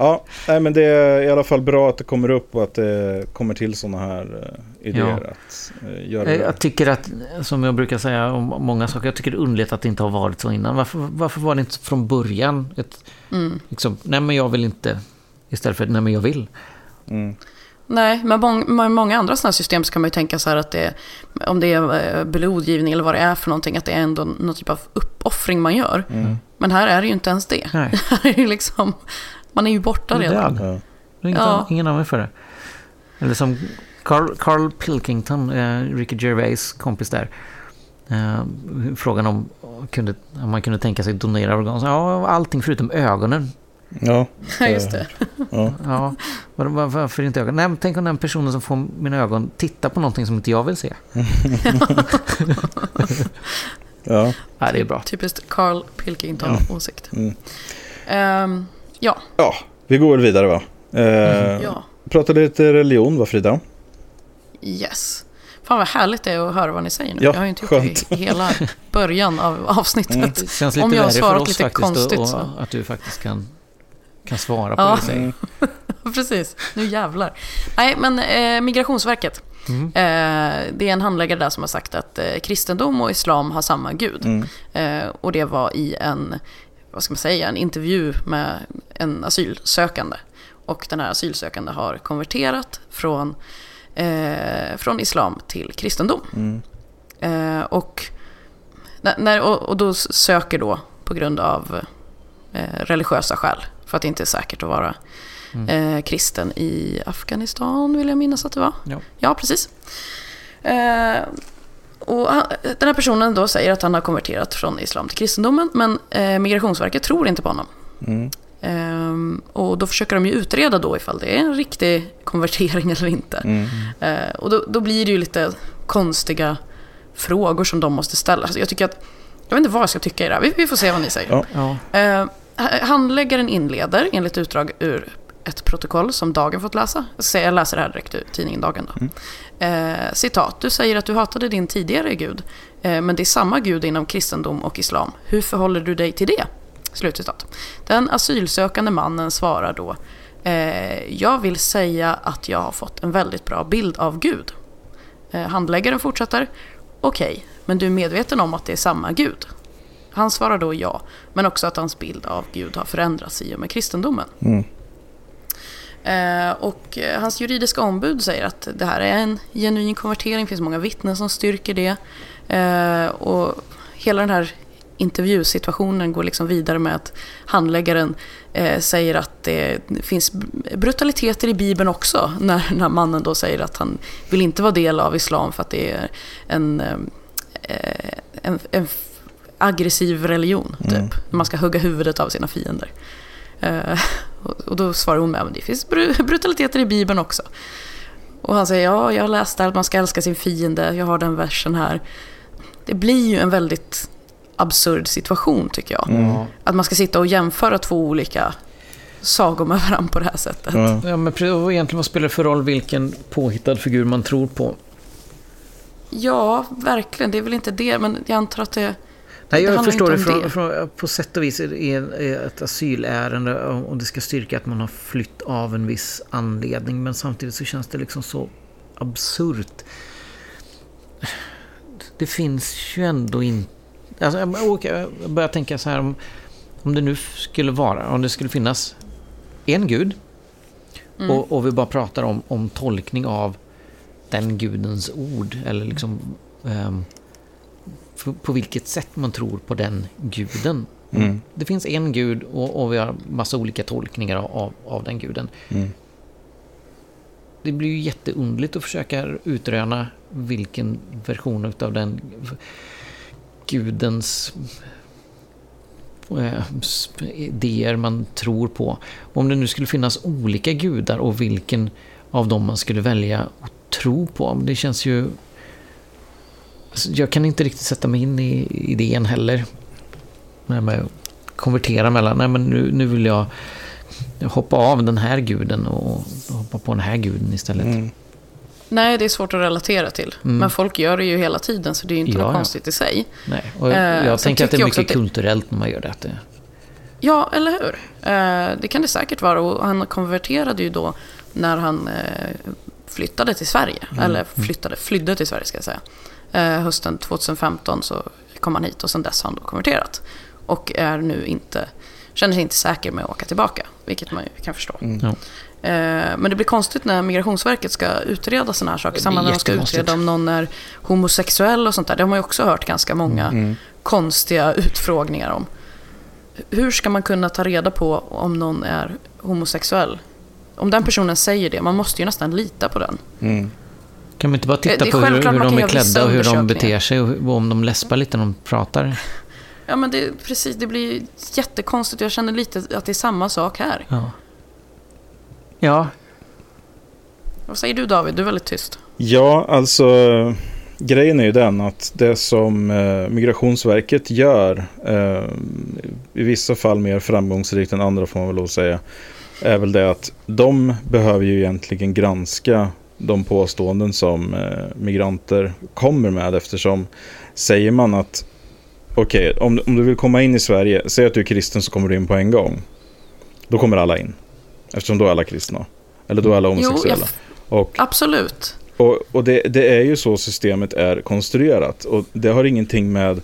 Ja, nej, men det är i alla fall bra att det kommer upp och att det kommer till sådana här eh, idéer. Att eh, göra det. Jag tycker att, som jag brukar säga om många saker, jag tycker det är underligt att det inte har varit så innan. Varför, varför var det inte från början ett, Mm. liksom, nej men jag vill inte, istället för nej men jag vill. Mm. Nej, men med många andra sådana system så kan man ju tänka så här att det, om det är eh, blodgivning eller vad det är för någonting, att det är ändå någon typ av uppoffring man gör. Mm. Men här är det ju inte ens det. Nej, (laughs) Här är det liksom, man är ju borta redan. död. Ja. Det är Ingen, Ja. ingen användning för det. Eller som Carl, Carl Pilkington, eh, Ricky Gervais kompis där. Eh, frågan om, kunde, om man kunde tänka sig donera organ. Ja, allting förutom ögonen. Ja, Ja, just det. ja. Ja, var, var, varför inte ögon? Nej, tänk om den personen som får mina ögon tittar på någonting som inte jag vill se. ja. Ja, det är bra. Typiskt Carl Pilkington-åsikt. Mm. Ehm, ja, ja, vi går väl vidare va? Eh, ja, Prata lite religion va Frida? yes. Fan vad härligt det är att höra vad ni säger nu. Ja, jag har ju inte gjort skönt. det i hela början av avsnittet. Mm. Det känns lite Om jag har svarat lite konstigt och, och att du faktiskt kan, kan svara på Ja. det du säger. Mm. (laughs) Precis, nu jävlar. Nej, men eh, Migrationsverket. Mm. Eh, det är en handläggare där som har sagt att eh, kristendom och islam har samma gud. Mm. Eh, och det var i en, vad ska man säga, en intervju med en asylsökande. Och den här asylsökande har konverterat från, eh, från islam till kristendom. Mm. Eh, och, när, och, och då söker då på grund av eh, religiösa skäl. För att det inte är säkert att vara eh, kristen i Afghanistan, vill jag minnas att det var. Ja. Ja, precis. Och han, den här personen då säger att han har konverterat från islam till kristendomen, men eh, Migrationsverket tror inte på honom. Mm. Ehm, och då försöker de ju utreda då ifall det är en riktig konvertering (laughs) eller inte. Mm. Eh, och då, då blir det ju lite konstiga frågor som de måste ställa. Alltså jag tycker att, jag vet inte vad jag ska tycka i det här. Vi, vi får se vad ni säger. Ja. Ja. Eh, handläggaren inleder enligt utdrag ur ett protokoll som Dagen fått läsa. Jag läser det här direkt ur tidningen Dagen. Då. Eh, citat. Du säger att du hatade din tidigare gud, eh, men det är samma gud inom kristendom och islam. Hur förhåller du dig till det? Slutcitat. Den asylsökande mannen svarar då. Eh, jag vill säga att jag har fått en väldigt bra bild av Gud. Eh, handläggaren fortsätter. Okej, men du är medveten om att det är samma Gud? Han svarar då ja, men också att hans bild av Gud har förändrats i och med kristendomen. Mm. Eh, och hans juridiska ombud säger att det här är en genuin konvertering, det finns många vittnen som styrker det. Eh, och hela den här intervjusituationen går liksom vidare med att handläggaren eh, säger att det finns brutaliteter i Bibeln också. (laughs) När, när mannen då säger att han vill inte vara del av islam för att det är en, eh, en, en aggressiv religion. Typ. Man ska hugga huvudet av sina fiender. Eh, (laughs) och, då svarar hon med att det finns bru- (laughs) brutaliteter i Bibeln också. Och han säger ja, jag har läst där att man ska älska sin fiende, jag har den versen här. Det blir ju en väldigt absurd situation tycker jag. Ja. Att man ska sitta och jämföra två olika sagor med varandra på det här sättet. Ja. Ja, men egentligen vad spelar det för roll vilken påhittad figur man tror på? Ja, verkligen. Det är väl inte det, men jag antar att det... Nej, jag förstår det, från, det. Från, på sätt och vis är ett asylärende och det ska styrka att man har flytt av en viss anledning. Men samtidigt så känns det liksom så absurt. Det finns ju ändå inte... Alltså, jag börjar tänka så här om, om det nu skulle vara, om det skulle finnas en gud Mm. och, och vi bara pratar om, om tolkning av den gudens ord eller liksom ehm, på, vilket sätt man tror på den guden. Mm. Det finns en gud och, och vi har massa olika tolkningar av, av den guden. Mm. det blir ju jätteundligt att försöka utröna vilken version av den gudens eh, idéer man tror på. Om det nu skulle finnas olika gudar och vilken av dem man skulle välja att tro på. Det känns ju... Jag kan inte riktigt sätta mig in i idén heller. Med att konvertera mellan, nej men nu, nu vill jag hoppa av den här guden och hoppa på den här guden istället. Mm. Nej, det är svårt att relatera till. Mm. Men folk gör det ju hela tiden, så det är ju inte ja, något ja. konstigt i sig. Nej, och jag eh, tänker att det är mycket det... kulturellt när man gör det. Ja, eller hur? Eh, det kan det säkert vara. Och han konverterade ju då när han eh, flyttade till Sverige. Mm. Eller flyttade, flydde till Sverige ska jag säga. Eh, hösten 2015 så kom han hit och sen dess har han då konverterat. Och är nu inte, känner sig inte säker med att åka tillbaka. Vilket man ju kan förstå. Mm. Ja. Eh, men det blir konstigt när Migrationsverket ska utreda sådana här saker. Samma när de ska utreda om någon är homosexuell och sånt där. Det har man ju också hört ganska många mm. mm. konstiga utfrågningar om. Hur ska man kunna ta reda på om någon är homosexuell? Om den personen säger det, man måste ju nästan lita på den. Mm. Kan man inte bara titta på hur, hur de är klädda och hur de beter sig och om de läspar lite när de pratar? Ja, men det, precis, det blir jättekonstigt. Jag känner lite att det är samma sak här. Ja. Ja. Vad säger du David? Du är väldigt tyst. Ja, alltså grejen är ju den att det som eh, Migrationsverket gör, eh, i vissa fall mer framgångsrikt än andra får man väl lov att säga, är väl det att de behöver ju egentligen granska de påståenden som eh, migranter kommer med eftersom säger man att okej, okay, om, om du vill komma in i Sverige, säg att du är kristen så kommer du in på en gång. Då kommer alla in. Eftersom då är alla kristna. Eller då är alla homosexuella. Jo, och, absolut. Och, och det, det, är ju så systemet är konstruerat. Och det har ingenting med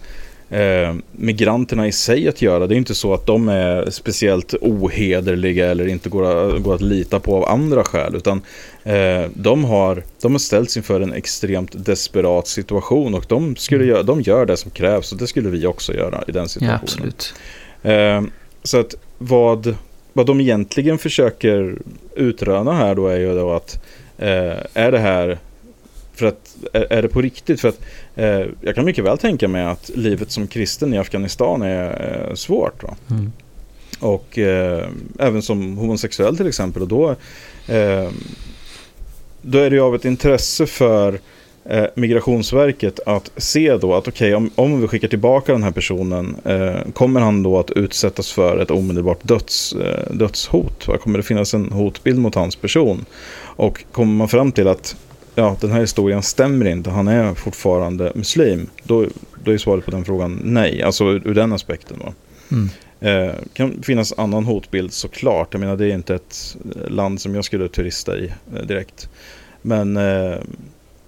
eh, migranterna i sig att göra. Det är inte så att de är speciellt ohederliga eller inte går, går att lita på av andra skäl. Utan eh, de, har, de har ställts inför en extremt desperat situation och de, skulle göra, de gör det som krävs och det skulle vi också göra i den situationen. Ja, absolut. Eh, så att vad vad de egentligen försöker utröna här då är ju då att eh, är det här för att är, det på riktigt? För att eh, jag kan mycket väl tänka mig att livet som kristen i Afghanistan är eh, svårt. Mm. Och eh, även som homosexuell till exempel. Och då, eh, då är det ju av ett intresse för eh, Migrationsverket att se då att okej, okay, om, om vi skickar tillbaka den här personen, eh, kommer han då att utsättas för ett omedelbart döds, eh, dödshot? Va? Kommer det finnas en hotbild mot hans person? Och kommer man fram till att ja, den här historien stämmer inte, han är fortfarande muslim, då, då är svaret på den frågan nej, alltså ur, ur den aspekten. Va? Mm. Eh, kan finnas annan hotbild såklart. Jag menar det är inte ett land som jag skulle turista i eh, direkt. Men eh,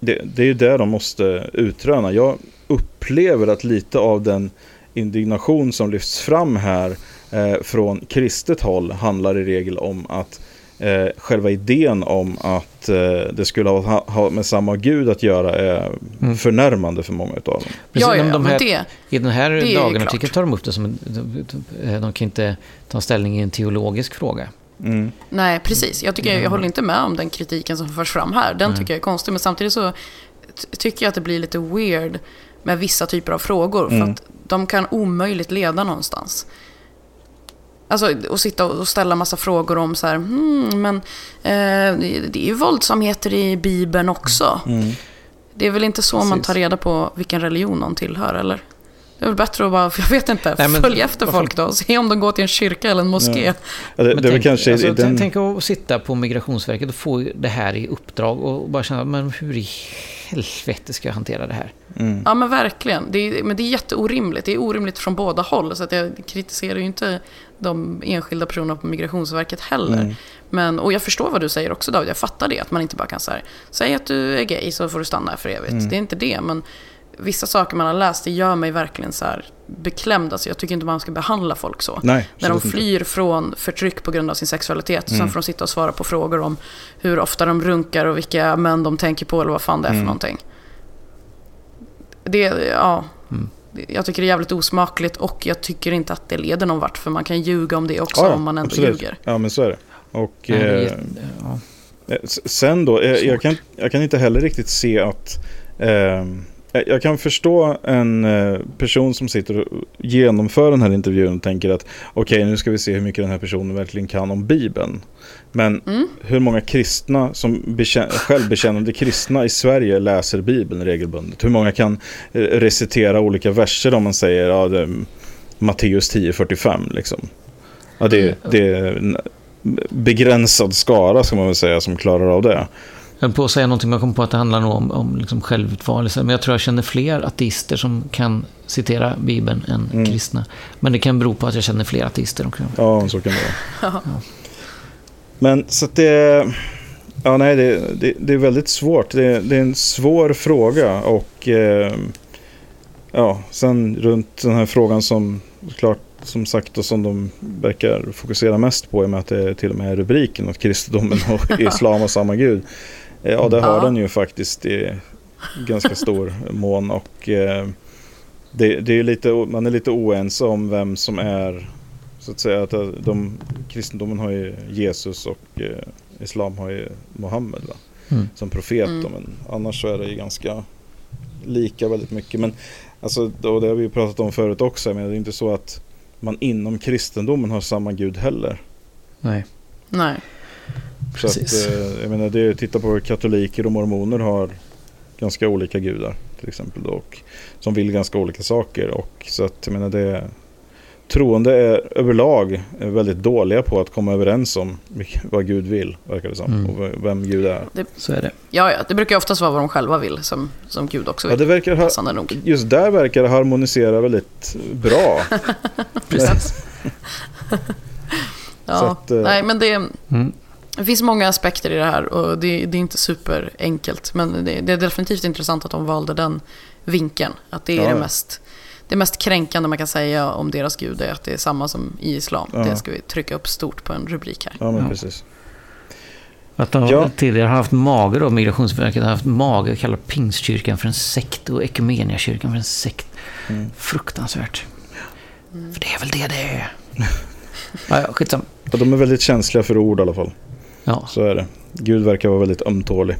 det, det är ju det de måste utröna. Jag upplever att lite av den indignation som lyfts fram här eh, från kristet håll handlar i regel om att eh, själva idén om att eh, det skulle ha, ha, med samma gud att göra är mm. förnärmande för många av dem. Precis, ja, ja, de här, det, I den här dagen-artikeln tar de upp det som en, de, de kan inte ta ställning i en teologisk fråga. Mm. Nej, precis. Jag, tycker, jag håller inte med om den kritiken som förs fram här. Den mm. tycker jag är konstig. Men samtidigt så tycker jag att det blir lite weird med vissa typer av frågor. Mm. För att de kan omöjligt leda någonstans. Alltså att sitta och ställa massa frågor om så här, hmm, men eh, det är ju våldsamheter i Bibeln också. Mm. Det är väl inte så Precis. man tar reda på vilken religion någon tillhör, eller? Det är väl bättre att bara, (laughs) jag vet inte, Nej, men, följa efter folk då och se om de går till en kyrka eller en moské. Ja. Ja, det, det tänk, kanske alltså, den... tänk att sitta på Migrationsverket och få det här i uppdrag och bara känna, men hur i helvete ska jag hantera det här? Mm. Ja men verkligen. Det är, men det är jätteorimligt. Det är orimligt från båda håll. Så att jag kritiserar ju inte de enskilda personerna på Migrationsverket heller. Mm. Men, och jag förstår vad du säger också David. Jag fattar det. Att man inte bara kan säga, säg att du är gay så får du stanna här för evigt. Mm. Det är inte det. Men vissa saker man har läst, det gör mig verkligen så här beklämd. Alltså jag tycker inte man ska behandla folk så. Nej, När de flyr inte. från förtryck på grund av sin sexualitet. Mm. Sen får de sitta och svara på frågor om hur ofta de runkar och vilka män de tänker på eller vad fan det är mm. för någonting. Det, ja. Mm. Jag tycker det är jävligt osmakligt och jag tycker inte att det leder någon vart. För man kan ljuga om det också ja, om man ändå absolut. ljuger. Ja, men så är det. Och, Nej, det är, ja. Eh, sen då, eh, jag kan, jag kan inte heller riktigt se att... Eh, jag kan förstå en eh, person som sitter och genomför den här intervjun och tänker att okej, okay, nu ska vi se hur mycket den här personen verkligen kan om Bibeln. Men mm. hur många kristna, som självbekännande kristna i Sverige läser Bibeln regelbundet? Hur många kan eh, recitera olika verser om man säger ja, det, Matteus 10.45 liksom? Ja, det, mm. det är en begränsad skara ska man väl säga som klarar av det. Jag höll på att säga någonting, men jag kom på att det handlar nog om, om liksom självutvalelse. Men jag tror jag känner fler ateister som kan citera Bibeln än mm. kristna. Men det kan bero på att jag känner fler ateister också. Ja, så kan det vara. (laughs) ja. Men så att det... Ja, nej, det, det, det är väldigt svårt. Det, det, är en svår fråga och... Eh, ja, sen runt den här frågan som klart som sagt och som de verkar fokusera mest på i och med att det till och med är rubriken att kristendomen och (laughs) islam har samma gud. Ja, det har ja. den ju faktiskt i ganska stor (laughs) mån. Och eh, det, det, är lite, man är lite oense om vem som är, så att säga, att de, kristendomen har ju Jesus och eh, islam har ju Mohammed va? Mm. som profet. Mm. Men annars så är det ju ganska lika väldigt mycket. Men alltså, och det har vi ju pratat om förut också, men det är inte så att man inom kristendomen har samma gud heller. Nej. Nej. Så att, eh, jag menar, det, titta på katoliker och mormoner har ganska olika gudar till exempel. Då, och, som vill ganska olika saker. Och, så att jag menar det troende är överlag väldigt dåliga på att komma överens om vad Gud vill, verkar det som. Mm. Och vem Gud är. Det, så är det. Ja, ja, det brukar oftast vara vad de själva vill, som, som Gud också vill. Ja, det verkar ha, nog. Just där verkar det harmonisera väldigt bra. (laughs) Precis. (laughs) (laughs) ja, att, eh, nej men det... Mm. Det finns många aspekter i det här och det, det är inte superenkelt. Men det, det, är definitivt intressant att de valde den vinkeln. Att det är ja. det, mest, det mest kränkande man kan säga om deras gud är att det är samma som i islam. Ja. Det ska vi trycka upp stort på en rubrik här. Ja, men ja. precis. Att de ja. tidigare har haft mage då, Migrationsverket har haft mage att kalla Pingstkyrkan för en sekt och Ekumeniakyrkan för en sekt. Mm. Fruktansvärt. Mm. För det är väl det det är. (laughs) ja, skitsam. Ja, de är väldigt känsliga för ord i alla fall. Ja. Så är det. Gud verkar vara väldigt ömtålig.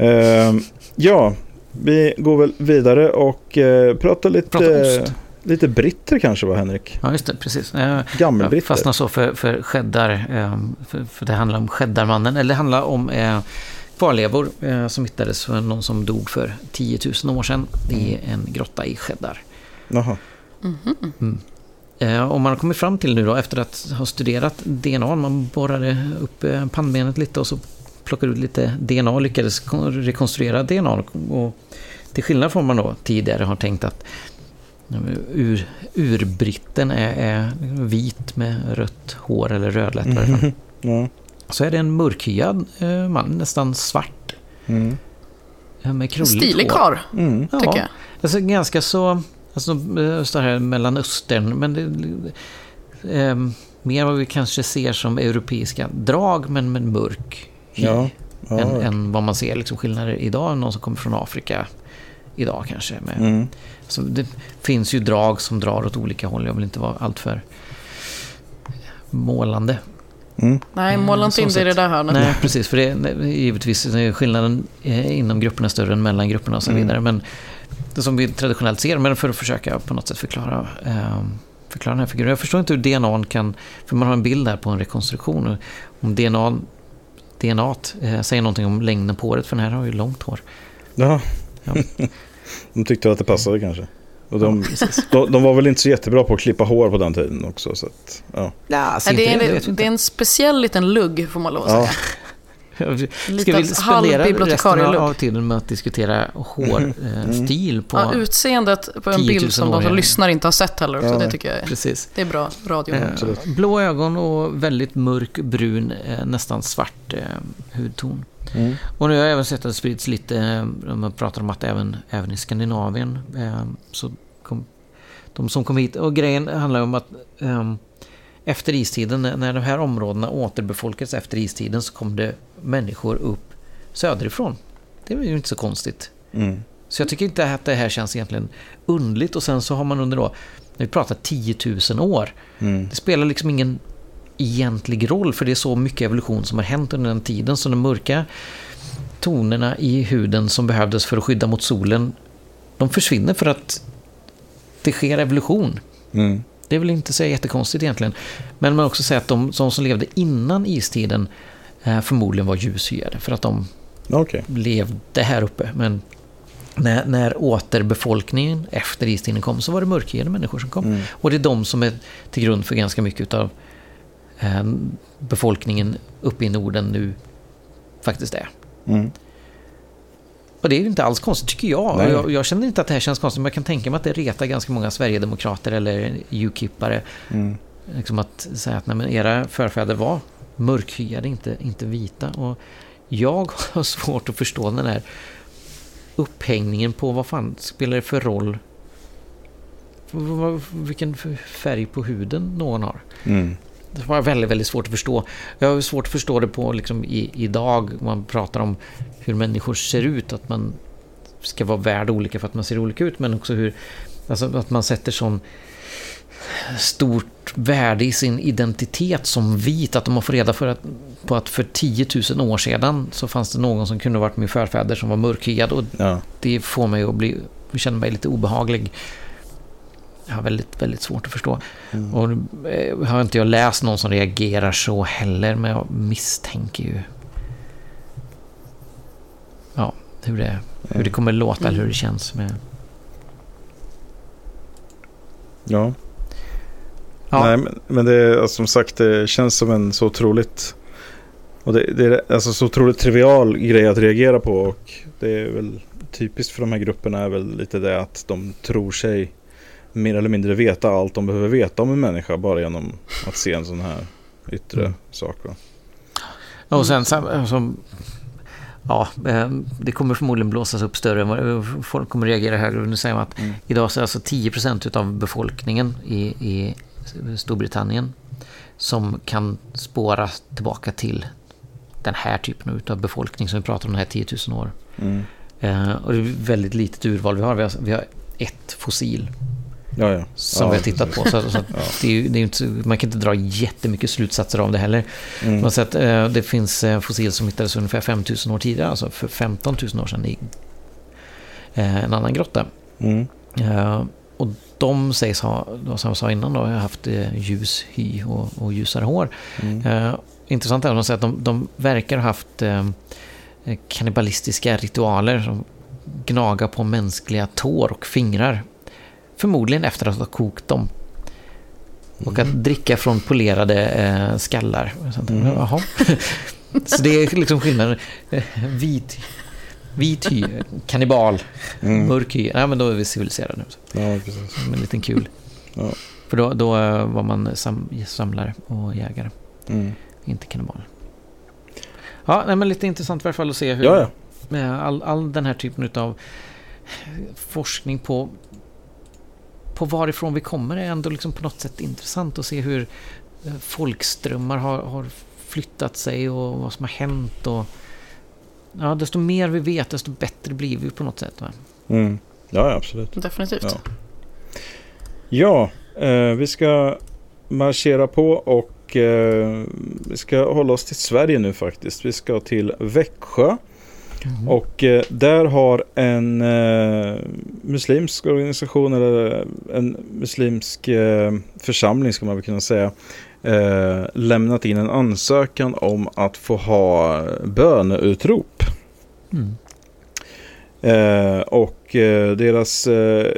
Uh, ja, vi går väl vidare och uh, pratar lite... Prata lite britter kanske va Henrik? Ja just det, precis. Gammelbritter. Jag fastnar så för, för cheddar, ehm, för, för det handlar om cheddarmannen, eller det handlar om eh, kvarlevor eh, som hittades för någon som dog för 10 000 år sedan i mm. en grotta i Cheddar. Jaha. Mm -hmm. mm. Eh, och man har kommit fram till nu då efter att ha studerat DNA, man borrade upp eh, pannbenet lite och så plockade ut lite DNA och lyckades rekonstruera DNA. Och till skillnad från man då tidigare har tänkt att ur, urbritten är, är vit med rött hår eller rödlätt. Mm. Så är det en mörkhyad eh, man, nästan svart. Mm. Med Stilig karl, mm. tycker ja, jag. Alltså ganska så Alltså eh, så här Mellanöstern, men det, eh, mer vad vi kanske ser som europeiska drag, men med mörk hy. Ja, ja. Än, än, vad man ser liksom skillnader idag, någon som kommer från Afrika idag kanske. Med, mm. så det finns ju drag som drar åt olika håll, jag vill inte vara alltför målande. Mm. Nej, måla inte in det i det där hörnet. Nej, precis. För det, givetvis är skillnaden inom grupperna större än mellan grupperna och så mm. vidare. Men det som vi traditionellt ser, men för att försöka på något sätt förklara, eh, förklara den här figuren. Jag förstår inte hur DNA kan, för man har en bild här på en rekonstruktion, om DNA, DNA eh, säger någonting om längden på håret, för den här har ju långt hår. Ja. ja. (laughs) de tyckte att det passade kanske. Och de, ja, (laughs) de, de, var väl inte så jättebra på att klippa hår på den tiden också. Så att, ja. Ja, alltså det, är, det, det, är en speciell liten lugg får man lov att säga. Ska vi spendera resten av tiden med att diskutera hårstil mm. på ja, Utseendet på en bild som de som lyssnar inte har sett heller. Ja. Så det tycker jag är, Precis. det är bra radio. Eh, blå ögon och väldigt mörk brun, eh, nästan svart eh, hudton. Mm. Och nu har jag även sett att det sprids lite, eh, man pratar om att även, även i Skandinavien, eh, så kom, de som kom hit, och grejen handlar om att eh, efter istiden, när de här områdena återbefolkades efter istiden så kom det människor upp söderifrån. Det är ju inte så konstigt. Mm. Så jag tycker inte att det här känns egentligen undligt och sen så har man under då, när vi pratar 10 000 år, mm. det spelar liksom ingen egentlig roll, för det är så mycket evolution som har hänt under den tiden. Så de mörka tonerna i huden som behövdes för att skydda mot solen, de försvinner för att det sker evolution. Mm. Det är väl inte så jättekonstigt egentligen. Men man också säga att de, de som levde innan istiden förmodligen var ljushyade för att de Okej. levde här uppe. Men när, när återbefolkningen efter istiden kom så var det mörkhyade människor som kom. Mm. Och det är de som är till grund för ganska mycket av eh, befolkningen uppe i Norden nu faktiskt är. Mm. Och det är ju inte alls konstigt tycker jag. Jag. Jag känner inte att det här känns konstigt, men jag kan tänka mig att det retar ganska många Sverigedemokrater eller UKIPare. Mm. Liksom att säga att nej, men era förfäder var mörkhyade, inte, inte vita. Och jag (laughs) har svårt att förstå den här upphängningen på vad fan spelar det för roll? Vilken färg på huden någon har. Mm. Det var väldigt, väldigt svårt att förstå. Jag har svårt att förstå det på liksom i, idag. Man pratar om hur människor ser ut. Att man ska vara värd olika för att man ser olika ut. Men också hur alltså att man sätter sån stort värde i sin identitet som vit. Att man får reda för att, på att för 10 000 år sedan så fanns det någon som kunde ha varit min förfäder som var mörkhyad. Och Ja. det får mig att bli, känner mig lite obehaglig. Jag har väldigt, väldigt svårt att förstå. Och eh, har inte jag läst någon som reagerar så heller, men jag misstänker ju ja, hur, det, hur det kommer låta eller hur det känns. Med, ja. Ja, Nej, men, men det är alltså, som sagt, det känns som en så otroligt... Och det, det är alltså så otroligt trivial grej att reagera på och det är väl typiskt för de här grupperna är väl lite det att de tror sig mer eller mindre veta allt de behöver veta om en människa bara genom att se en sån här yttre Mm. sak. Va? Och sen som, ja, eh, det kommer förmodligen blåsas upp större. än vad- Folk kommer reagera högre. Nu säger man att Mm. idag så är alltså 10% av befolkningen i, i Storbritannien som kan spåra tillbaka till den här typen av befolkning som vi pratar om de här 10 000 år. Mm. Eh, och det är väldigt litet urval vi har. Vi har, vi har ett fossil Ja, ja. som ja, vi har tittat precis. på. Så, så (laughs) att det är det är inte, man kan inte dra jättemycket slutsatser av det heller. Mm. Man sett, eh, det finns eh, fossil som hittades ungefär 5000 år tidigare, alltså för 15 000 år sedan i eh, en annan grotta. Mm. Eh, och de sägs ha, som jag sa innan, då, har haft eh, ljus hy och, och ljusare hår. Mm. Eh, intressant är att de säger att de, de verkar ha haft eh, kannibalistiska ritualer som gnaga på mänskliga tår och fingrar. Förmodligen efter att ha kokt dem. Och att dricka från polerade eh, skallar. Sånt. Mm. Jaha. (laughs) Så det är liksom skillnaden. Eh, (laughs) Vit, vit hy, kannibal, Mm. mörk hy. Ja, men då är vi civiliserade nu. Ja, precis. Som en liten kul. Ja. För då, då eh, var man sam, samlare och jägare, Mm. inte kannibal. Ja, nej, men lite intressant i alla fall att se hur Ja, ja. med all, all den här typen av forskning på, på varifrån vi kommer är ändå liksom på något sätt intressant att se hur eh, folkströmmar har, har flyttat sig och vad som har hänt. Och, ja, desto mer vi vet, desto bättre blir vi på något sätt. Va? Mm. Ja, absolut. Definitivt. Ja. Ja, eh, vi ska marschera på och eh, vi ska hålla oss till Sverige nu faktiskt. Vi ska till Växjö. Och eh, där har en eh, muslimsk organisation eller en muslimsk eh, församling ska man väl kunna säga eh, lämnat in en ansökan om att få ha böneutrop. Mm. Eh, och eh, deras eh,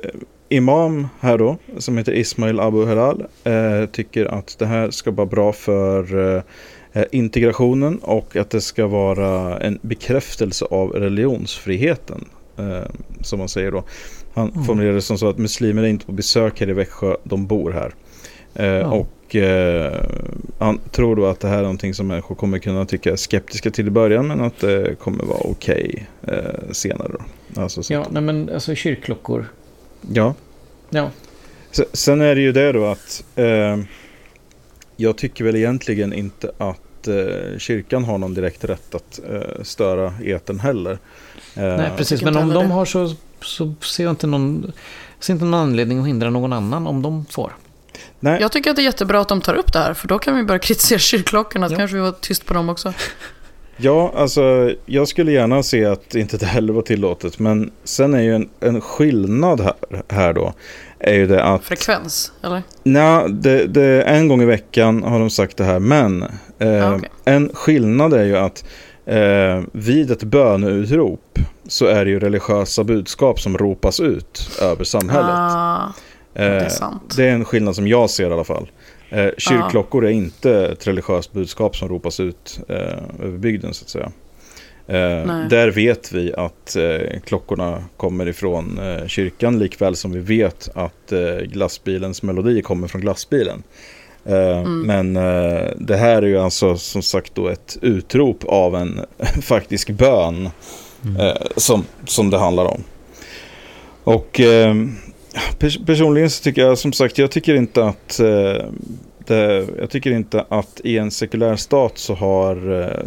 imam här då, som heter Ismail Abu Helal, eh, tycker att det här ska vara bra för eh, integrationen och att det ska vara en bekräftelse av religionsfriheten. Som man säger då. Han Mm. formulerar det som så att muslimer är inte på besök här i Växjö, de bor här. Ja. Och eh, han tror då att det här är någonting som människor kommer kunna tycka är skeptiska till i början men att det kommer vara okej eh, senare. Då. Alltså, så Ja, nej, men alltså kyrkklockor. ja. Ja, Se- Sen är det ju det då att eh, jag tycker väl egentligen inte att eh, kyrkan har någon direkt rätt att eh, störa eten heller. Eh, nej, precis. Men om de har så, så ser jag inte någon, ser inte någon anledning att hindra någon annan om de får. Nej. Jag tycker att det är jättebra att de tar upp det här, för då kan vi börja kritisera (laughs) kyrkklockorna. Så kanske vi var tyst på dem också. Ja, alltså jag skulle gärna se att inte det heller var tillåtet. Men sen är ju en, en skillnad här, här då. Är ju det att... Frekvens, eller? Nej, det, det, en gång i veckan har de sagt det här. Men eh, Ah, okej. en skillnad är ju att eh, vid ett böneutrop så är det ju religiösa budskap som ropas ut över samhället. Ah, det är sant. Det är en skillnad som jag ser i alla fall. Eh, kyrkklockor är inte ett religiöst budskap som ropas ut eh, över bygden så att säga. Eh, Nej. där vet vi att eh, klockorna kommer ifrån eh, kyrkan likväl som vi vet att eh, glassbilens melodi kommer från glassbilen. Eh, Mm. Men eh, det här är ju alltså som sagt då ett utrop av en (laughs) faktisk bön eh, som, som det handlar om. Och eh, pers personligen så tycker jag som sagt, jag tycker inte att eh, det, jag tycker inte att i en sekulär stat så har eh,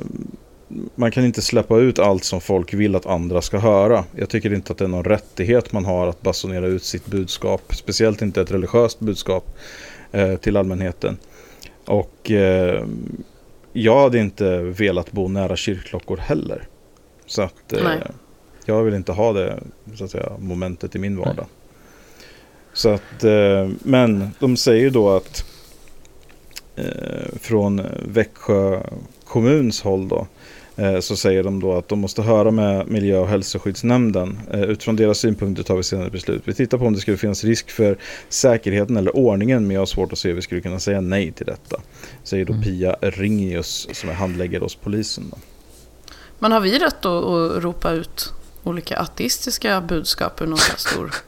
man kan inte släppa ut allt som folk vill att andra ska höra. Jag tycker inte att det är någon rättighet man har att basunera ut sitt budskap. Speciellt inte ett religiöst budskap eh, till allmänheten. Och eh, jag hade inte velat bo nära kyrkklockor heller. Så att Nej. jag vill inte ha det så att säga, momentet i min vardag. Så att, eh, men de säger då att eh, från Växjö kommuns håll då eh, så säger de då att de måste höra med miljö och hälsoskyddsnämnden. Eh, utifrån deras synpunkter tar vi senare beslut. Vi tittar på om det skulle finnas risk för säkerheten eller ordningen men jag har svårt att se hur vi skulle kunna säga nej till detta. Säger då Pia Ringius som är handläggare hos polisen. Då. Men har vi rätt att, att ropa ut olika ateistiska budskap ur någon stor... (laughs)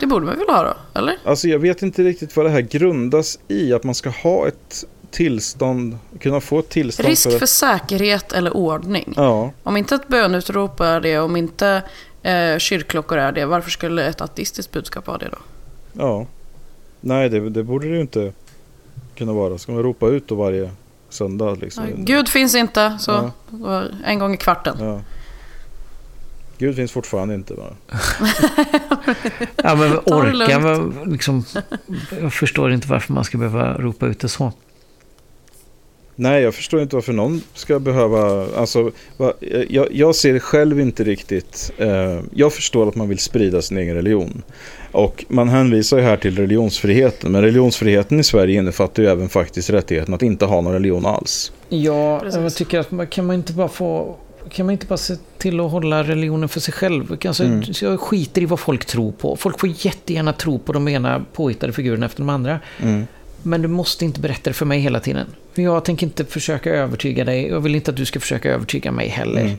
Det borde man väl ha då, eller? Alltså jag vet inte riktigt vad det här grundas i. Att man ska ha ett tillstånd, kunna få ett tillstånd Risk för för säkerhet eller ordning. Ja, Om inte ett bönutrop är det, om inte eh, kyrkklockor är det, varför skulle ett ateistiskt budskap vara det då? ja. Nej, det, det borde det ju inte kunna vara. Ska man ropa ut då varje söndag liksom? Ja, Gud finns inte, så Ja. en gång i kvarten. Gud finns fortfarande inte va? (laughs) Ja, men orka, vad- liksom, jag förstår inte varför man ska behöva ropa ut det så. Nej, jag förstår inte varför någon ska behöva... Alltså, va, jag, jag ser själv inte riktigt... Eh, jag förstår att man vill sprida sin egen religion. Och man hänvisar ju här till religionsfriheten. Men religionsfriheten i Sverige innefattar ju även faktiskt rättigheten att inte ha någon religion alls. Ja, Precis. jag tycker att man, kan man inte bara få... Kan man inte bara se till att hålla religionen för sig själv? Alltså, Mm. så Jag skiter i vad folk tror på. Folk får jättegärna tro på de ena påhittade figurerna efter de andra. Mm. Men du måste inte berätta det för mig hela tiden. För jag tänker inte försöka övertyga dig. Jag vill inte att du ska försöka övertyga mig heller. Mm.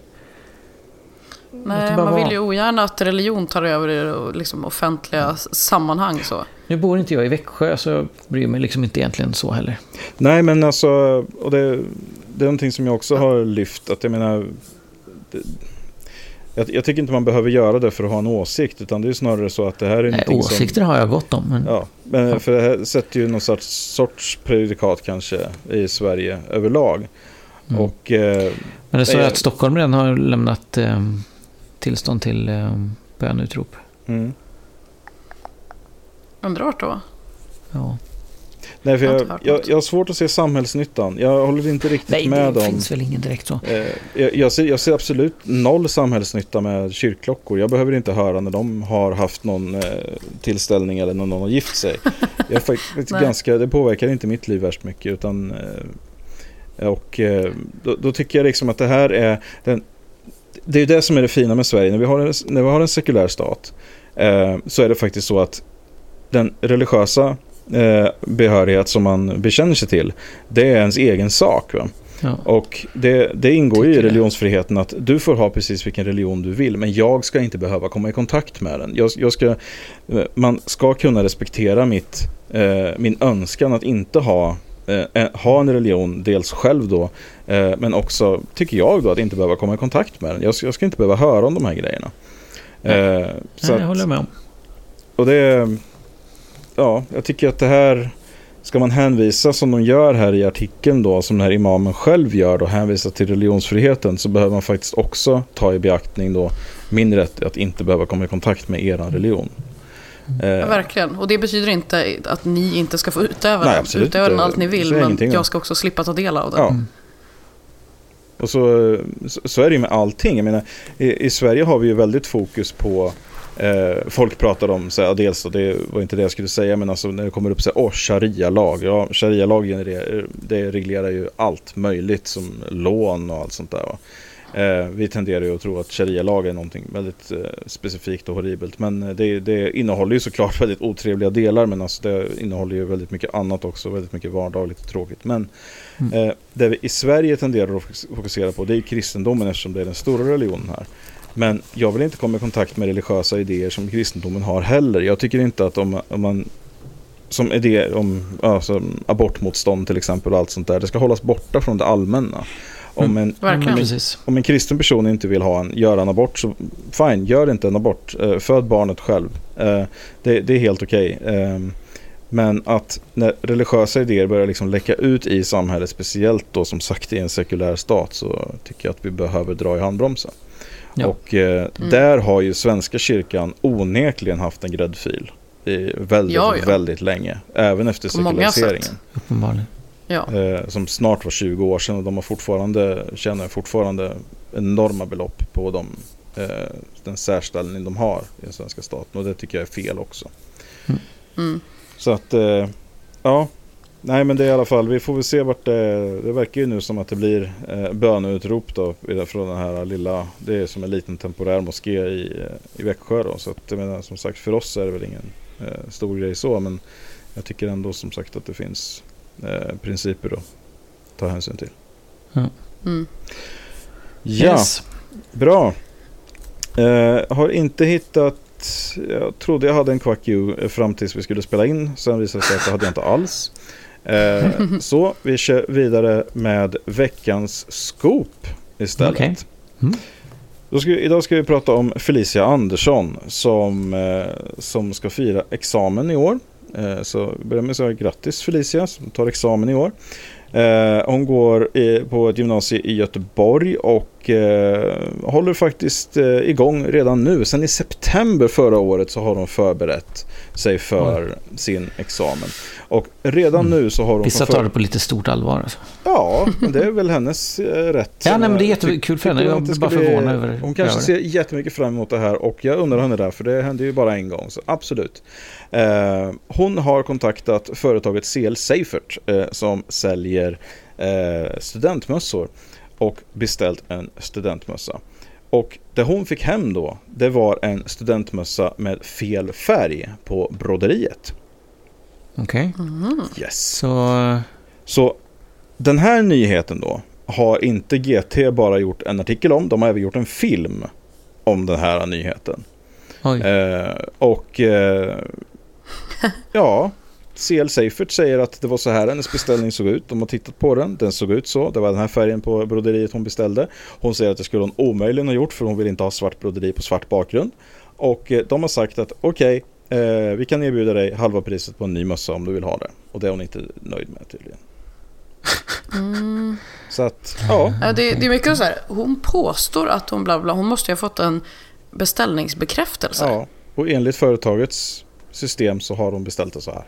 Nej, man vill ju ogärna att religion tar över i liksom, offentliga sammanhang. Så. Nu bor inte jag i Växjö så jag bryr mig liksom inte egentligen så heller. Nej, men alltså... Och det, det är någonting som jag också har lyft. Att jag menar... Jag, jag tycker inte man behöver göra det för att ha en åsikt. Utan det är snarare så att det här är Nej, någonting som... åsikter har jag gott om. Men... Ja, men för det här sätter ju någon sorts, sorts prejudikat kanske i Sverige överlag. Mm. Och eh, Men det står att Stockholm redan har lämnat eh, tillstånd till eh, bönutrop. mm. Undrar vart då? Ja. Nej, för Jag har jag, jag, jag har svårt att se samhällsnyttan. Jag håller inte riktigt Nej, med det om... finns väl ingen direkt så. Eh, jag, jag, ser, jag ser absolut noll samhällsnytta med kyrkklockor. Jag behöver inte höra när de har haft någon eh, tillställning eller när någon har gift sig. Jag (laughs) faktiskt Nej. ganska, det påverkar inte mitt liv värst mycket. Utan, eh, och eh, då, då tycker jag liksom att det här är den, det är ju det som är det fina med Sverige. När vi har en, när vi har en sekulär stat eh, så är det faktiskt så att den religiösa behörighet som man bekänner sig till det är ens egen sak. Va? Ja. Och det, det ingår ju i religionsfriheten att du får ha precis vilken religion du vill men jag ska inte behöva komma i kontakt med den. Jag, jag ska, eh, man ska kunna respektera mitt, eh, min önskan att inte ha, eh, en- ha en religion, dels själv då, eh, men också, tycker jag då, att inte behöva komma i kontakt med den. Jag, jag ska inte behöva höra om de här grejerna. Eh, så Nej, att- jag håller med om. och det, ja, jag tycker att det här ska man hänvisa som de gör här i artikeln då, som den här imamen själv gör då, hänvisa till religionsfriheten så behöver man faktiskt också ta i beaktning då min rätt att inte behöva komma i kontakt med eran religion. Ja, verkligen. Och det betyder inte att ni inte ska få utöva Nej, den. Utöva den allt ni vill, men jag ska också slippa ta del av den. Ja. Och så, så- är det ju med allting. Jag menar, i, I Sverige har vi ju väldigt fokus på eh, Folk pratar om, så här, dels och det var inte det jag skulle säga, men alltså när det kommer upp så här, åh, sharia-lag. Ja, sharia-lag det reglerar ju allt möjligt som lån och allt sånt där. Eh, vi tenderar ju att tro att sharia-lag är någonting väldigt eh, specifikt och horribelt. Men eh, det, det innehåller ju såklart (laughs) väldigt otrevliga delar. Men alltså det innehåller ju väldigt mycket annat också. Väldigt mycket vardagligt och tråkigt. Men eh, det vi i Sverige tenderar att fokus- fokusera på det är kristendomen eftersom det är den stora religionen här. Men jag vill inte komma i kontakt med religiösa idéer som kristendomen har heller. Jag tycker inte att om, om man som idé om som abortmotstånd till exempel och allt sånt där. Det ska hållas borta från det allmänna. Om en, Verkligen. Precis. om en kristen person inte vill ha en, göra en abort så fine, gör inte en abort. Eh, föd barnet själv. Eh, det, det är helt okej. Eh, men att när religiösa idéer börjar liksom läcka ut i samhället, speciellt då som sagt i en sekulär stat, så tycker jag att vi behöver dra i handbromsen. Ja. Och eh, där har ju Svenska kyrkan onekligen haft en gräddfil. I väldigt, Ja, ja. väldigt länge. Även efter På sekulariseringen. Uppenbarligen. Ja. Eh, som snart var 20 år sedan och de har fortfarande, tjänar fortfarande enorma belopp på dem, eh, den särställning de har i den svenska staten och det tycker jag är fel också. Mm. Så att, eh, ja, nej men det är i alla fall, vi får väl se vart det, det verkar ju nu som att det blir eh, böneutrop då från den här lilla, det är som en liten temporär moské i, eh, i Växjö då. Så att jag menar som sagt för oss är det väl ingen eh, stor grej så men jag tycker ändå som sagt att det finns eh, principer att ta hänsyn till. Mm. Ja, Yes. bra. Eh, har inte hittat, jag trodde jag hade en Quack U eh, fram tills vi skulle spela in. Sen visade det sig att det hade jag inte alls. Eh, så vi kör vidare med veckans scoop istället. Okej. Mm. Ska vi, idag ska vi prata om Felicia Andersson som, eh, som ska fira examen i år. Eh, så jag börjar med att säga grattis Felicia som tar examen i år. Eh, hon går i, på ett gymnasium i Göteborg och eh, håller faktiskt eh, igång redan nu. Sen i september förra året så har hon förberett sig för sin examen. Och redan nu så har hon... Vissa tar det på lite stort allvar. Alltså. Ja, det är väl hennes eh, rätt. Ja, nej, men det är jättekul för henne. Jag det är bara förvånad över- Hon kanske över ser jättemycket fram emot det här och jag undrar henne där för det hände ju bara en gång. Så absolut. Eh, hon har kontaktat företaget CL Seifert eh, som säljer eh, studentmössor och beställt en studentmössa. Och det hon fick hem då, det var en studentmössa med fel färg på broderiet. Okej. Yes. Så... Så den här nyheten då har inte GT bara gjort en artikel om, de har även gjort en film om den här nyheten. Oj. Eh, och eh, (laughs) ja, CL Seifert säger att det var så här hennes beställning såg ut. De har tittat på den, den såg ut så. Det var den här färgen på broderiet hon beställde. Hon säger att det skulle hon omöjligen ha gjort för hon vill inte ha svart broderi på svart bakgrund. Och eh, de har sagt att okej, eh, vi kan erbjuda dig halva priset på en ny mössa om du vill ha det. Och det är hon inte nöjd med tydligen. Så att, ja. Ja, det, det är mycket så här, hon påstår att hon bla bla, hon måste ju ha fått en beställningsbekräftelse. ja. Och enligt företagets system så har hon beställt det så här.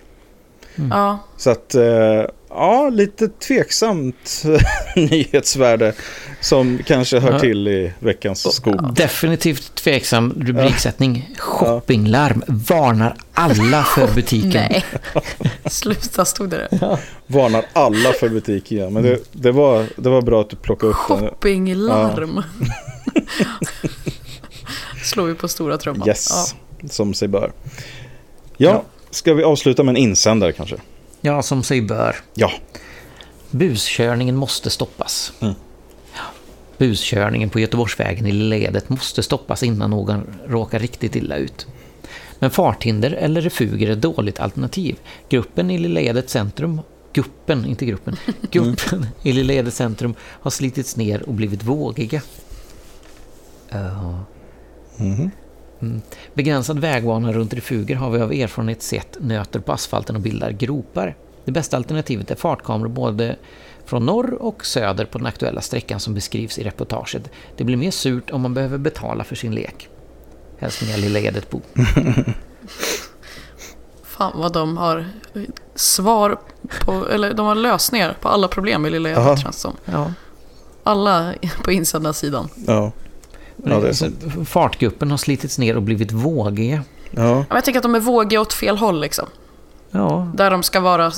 Ja. Så att, eh, ja, lite tveksamt (laughs) nyhetsvärde som kanske hör Ja. till i veckans skop. Definitivt tveksam rubriksättning. Shoppinglarm varnar alla för butiken. Nej. (laughs) Sluta, stod det där. Varnar alla för butiken. Ja. Men det, det, var, det var bra att du plockade upp den. Shoppinglarm. (laughs) Slår vi på stora trumman. Yes, som sig bör. Ja, ska vi avsluta med en insändare kanske? Ja, som sig bör. Ja, Buskörningen måste stoppas. Mm. Buskörningen på Göteborgsvägen i Lilla Edet måste stoppas innan någon råkar riktigt illa ut. Men farthinder eller refuger är dåligt alternativ. Gruppen i Lilla Edet centrum Guppen, inte gruppen. Guppen i Lilla Edet centrum har slitits ner och blivit vågiga. Ja. Mhm. Mm. Begränsad vägbana runt refuger har vi av erfarenhet sett nöter på asfalten och bildar gropar. Det bästa alternativet är fartkameror både från norr och söder på den aktuella sträckan som beskrivs i reportaget. Det blir mer surt om man behöver betala för sin lek. Hälsningar Lilla Edetbo. (laughs) Fan vad de har svar på, eller de har lösningar på alla problem i Lilla. Gärdet känns som. Ja. Alla på insändarsidan. Ja. Ja, det är så. Fartguppen har slitits ner och blivit vågiga. Ja. Jag tänker att de är vågiga åt fel håll liksom. Ja, Där de ska vara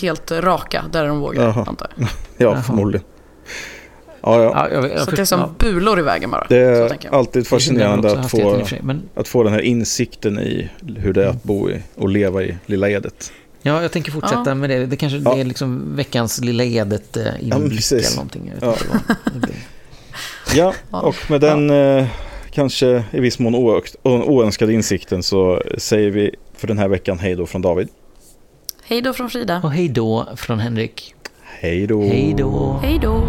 helt raka, där är de vågiga, Jaha. antar jag. (laughs) Ja, förmodligen. Ja, ja. ja jag, jag Så det är som bulor i vägen bara. Det är alltid fascinerande att få, sig, Men att få den här insikten i hur det är att bo i och leva i Lilla Edet. ja, jag tänker fortsätta Ja. med det. Det kanske Ja. det är liksom veckans lilla edet eh, eller någonting. Jag vet Ja. (laughs) Ja, (laughs) Ja. och med den eh, kanske i viss mån oönskade insikten så säger vi för den här veckan hej då från David. Hej då från Frida. Och hej då från Henrik. Hej då. Hej då. Hej då.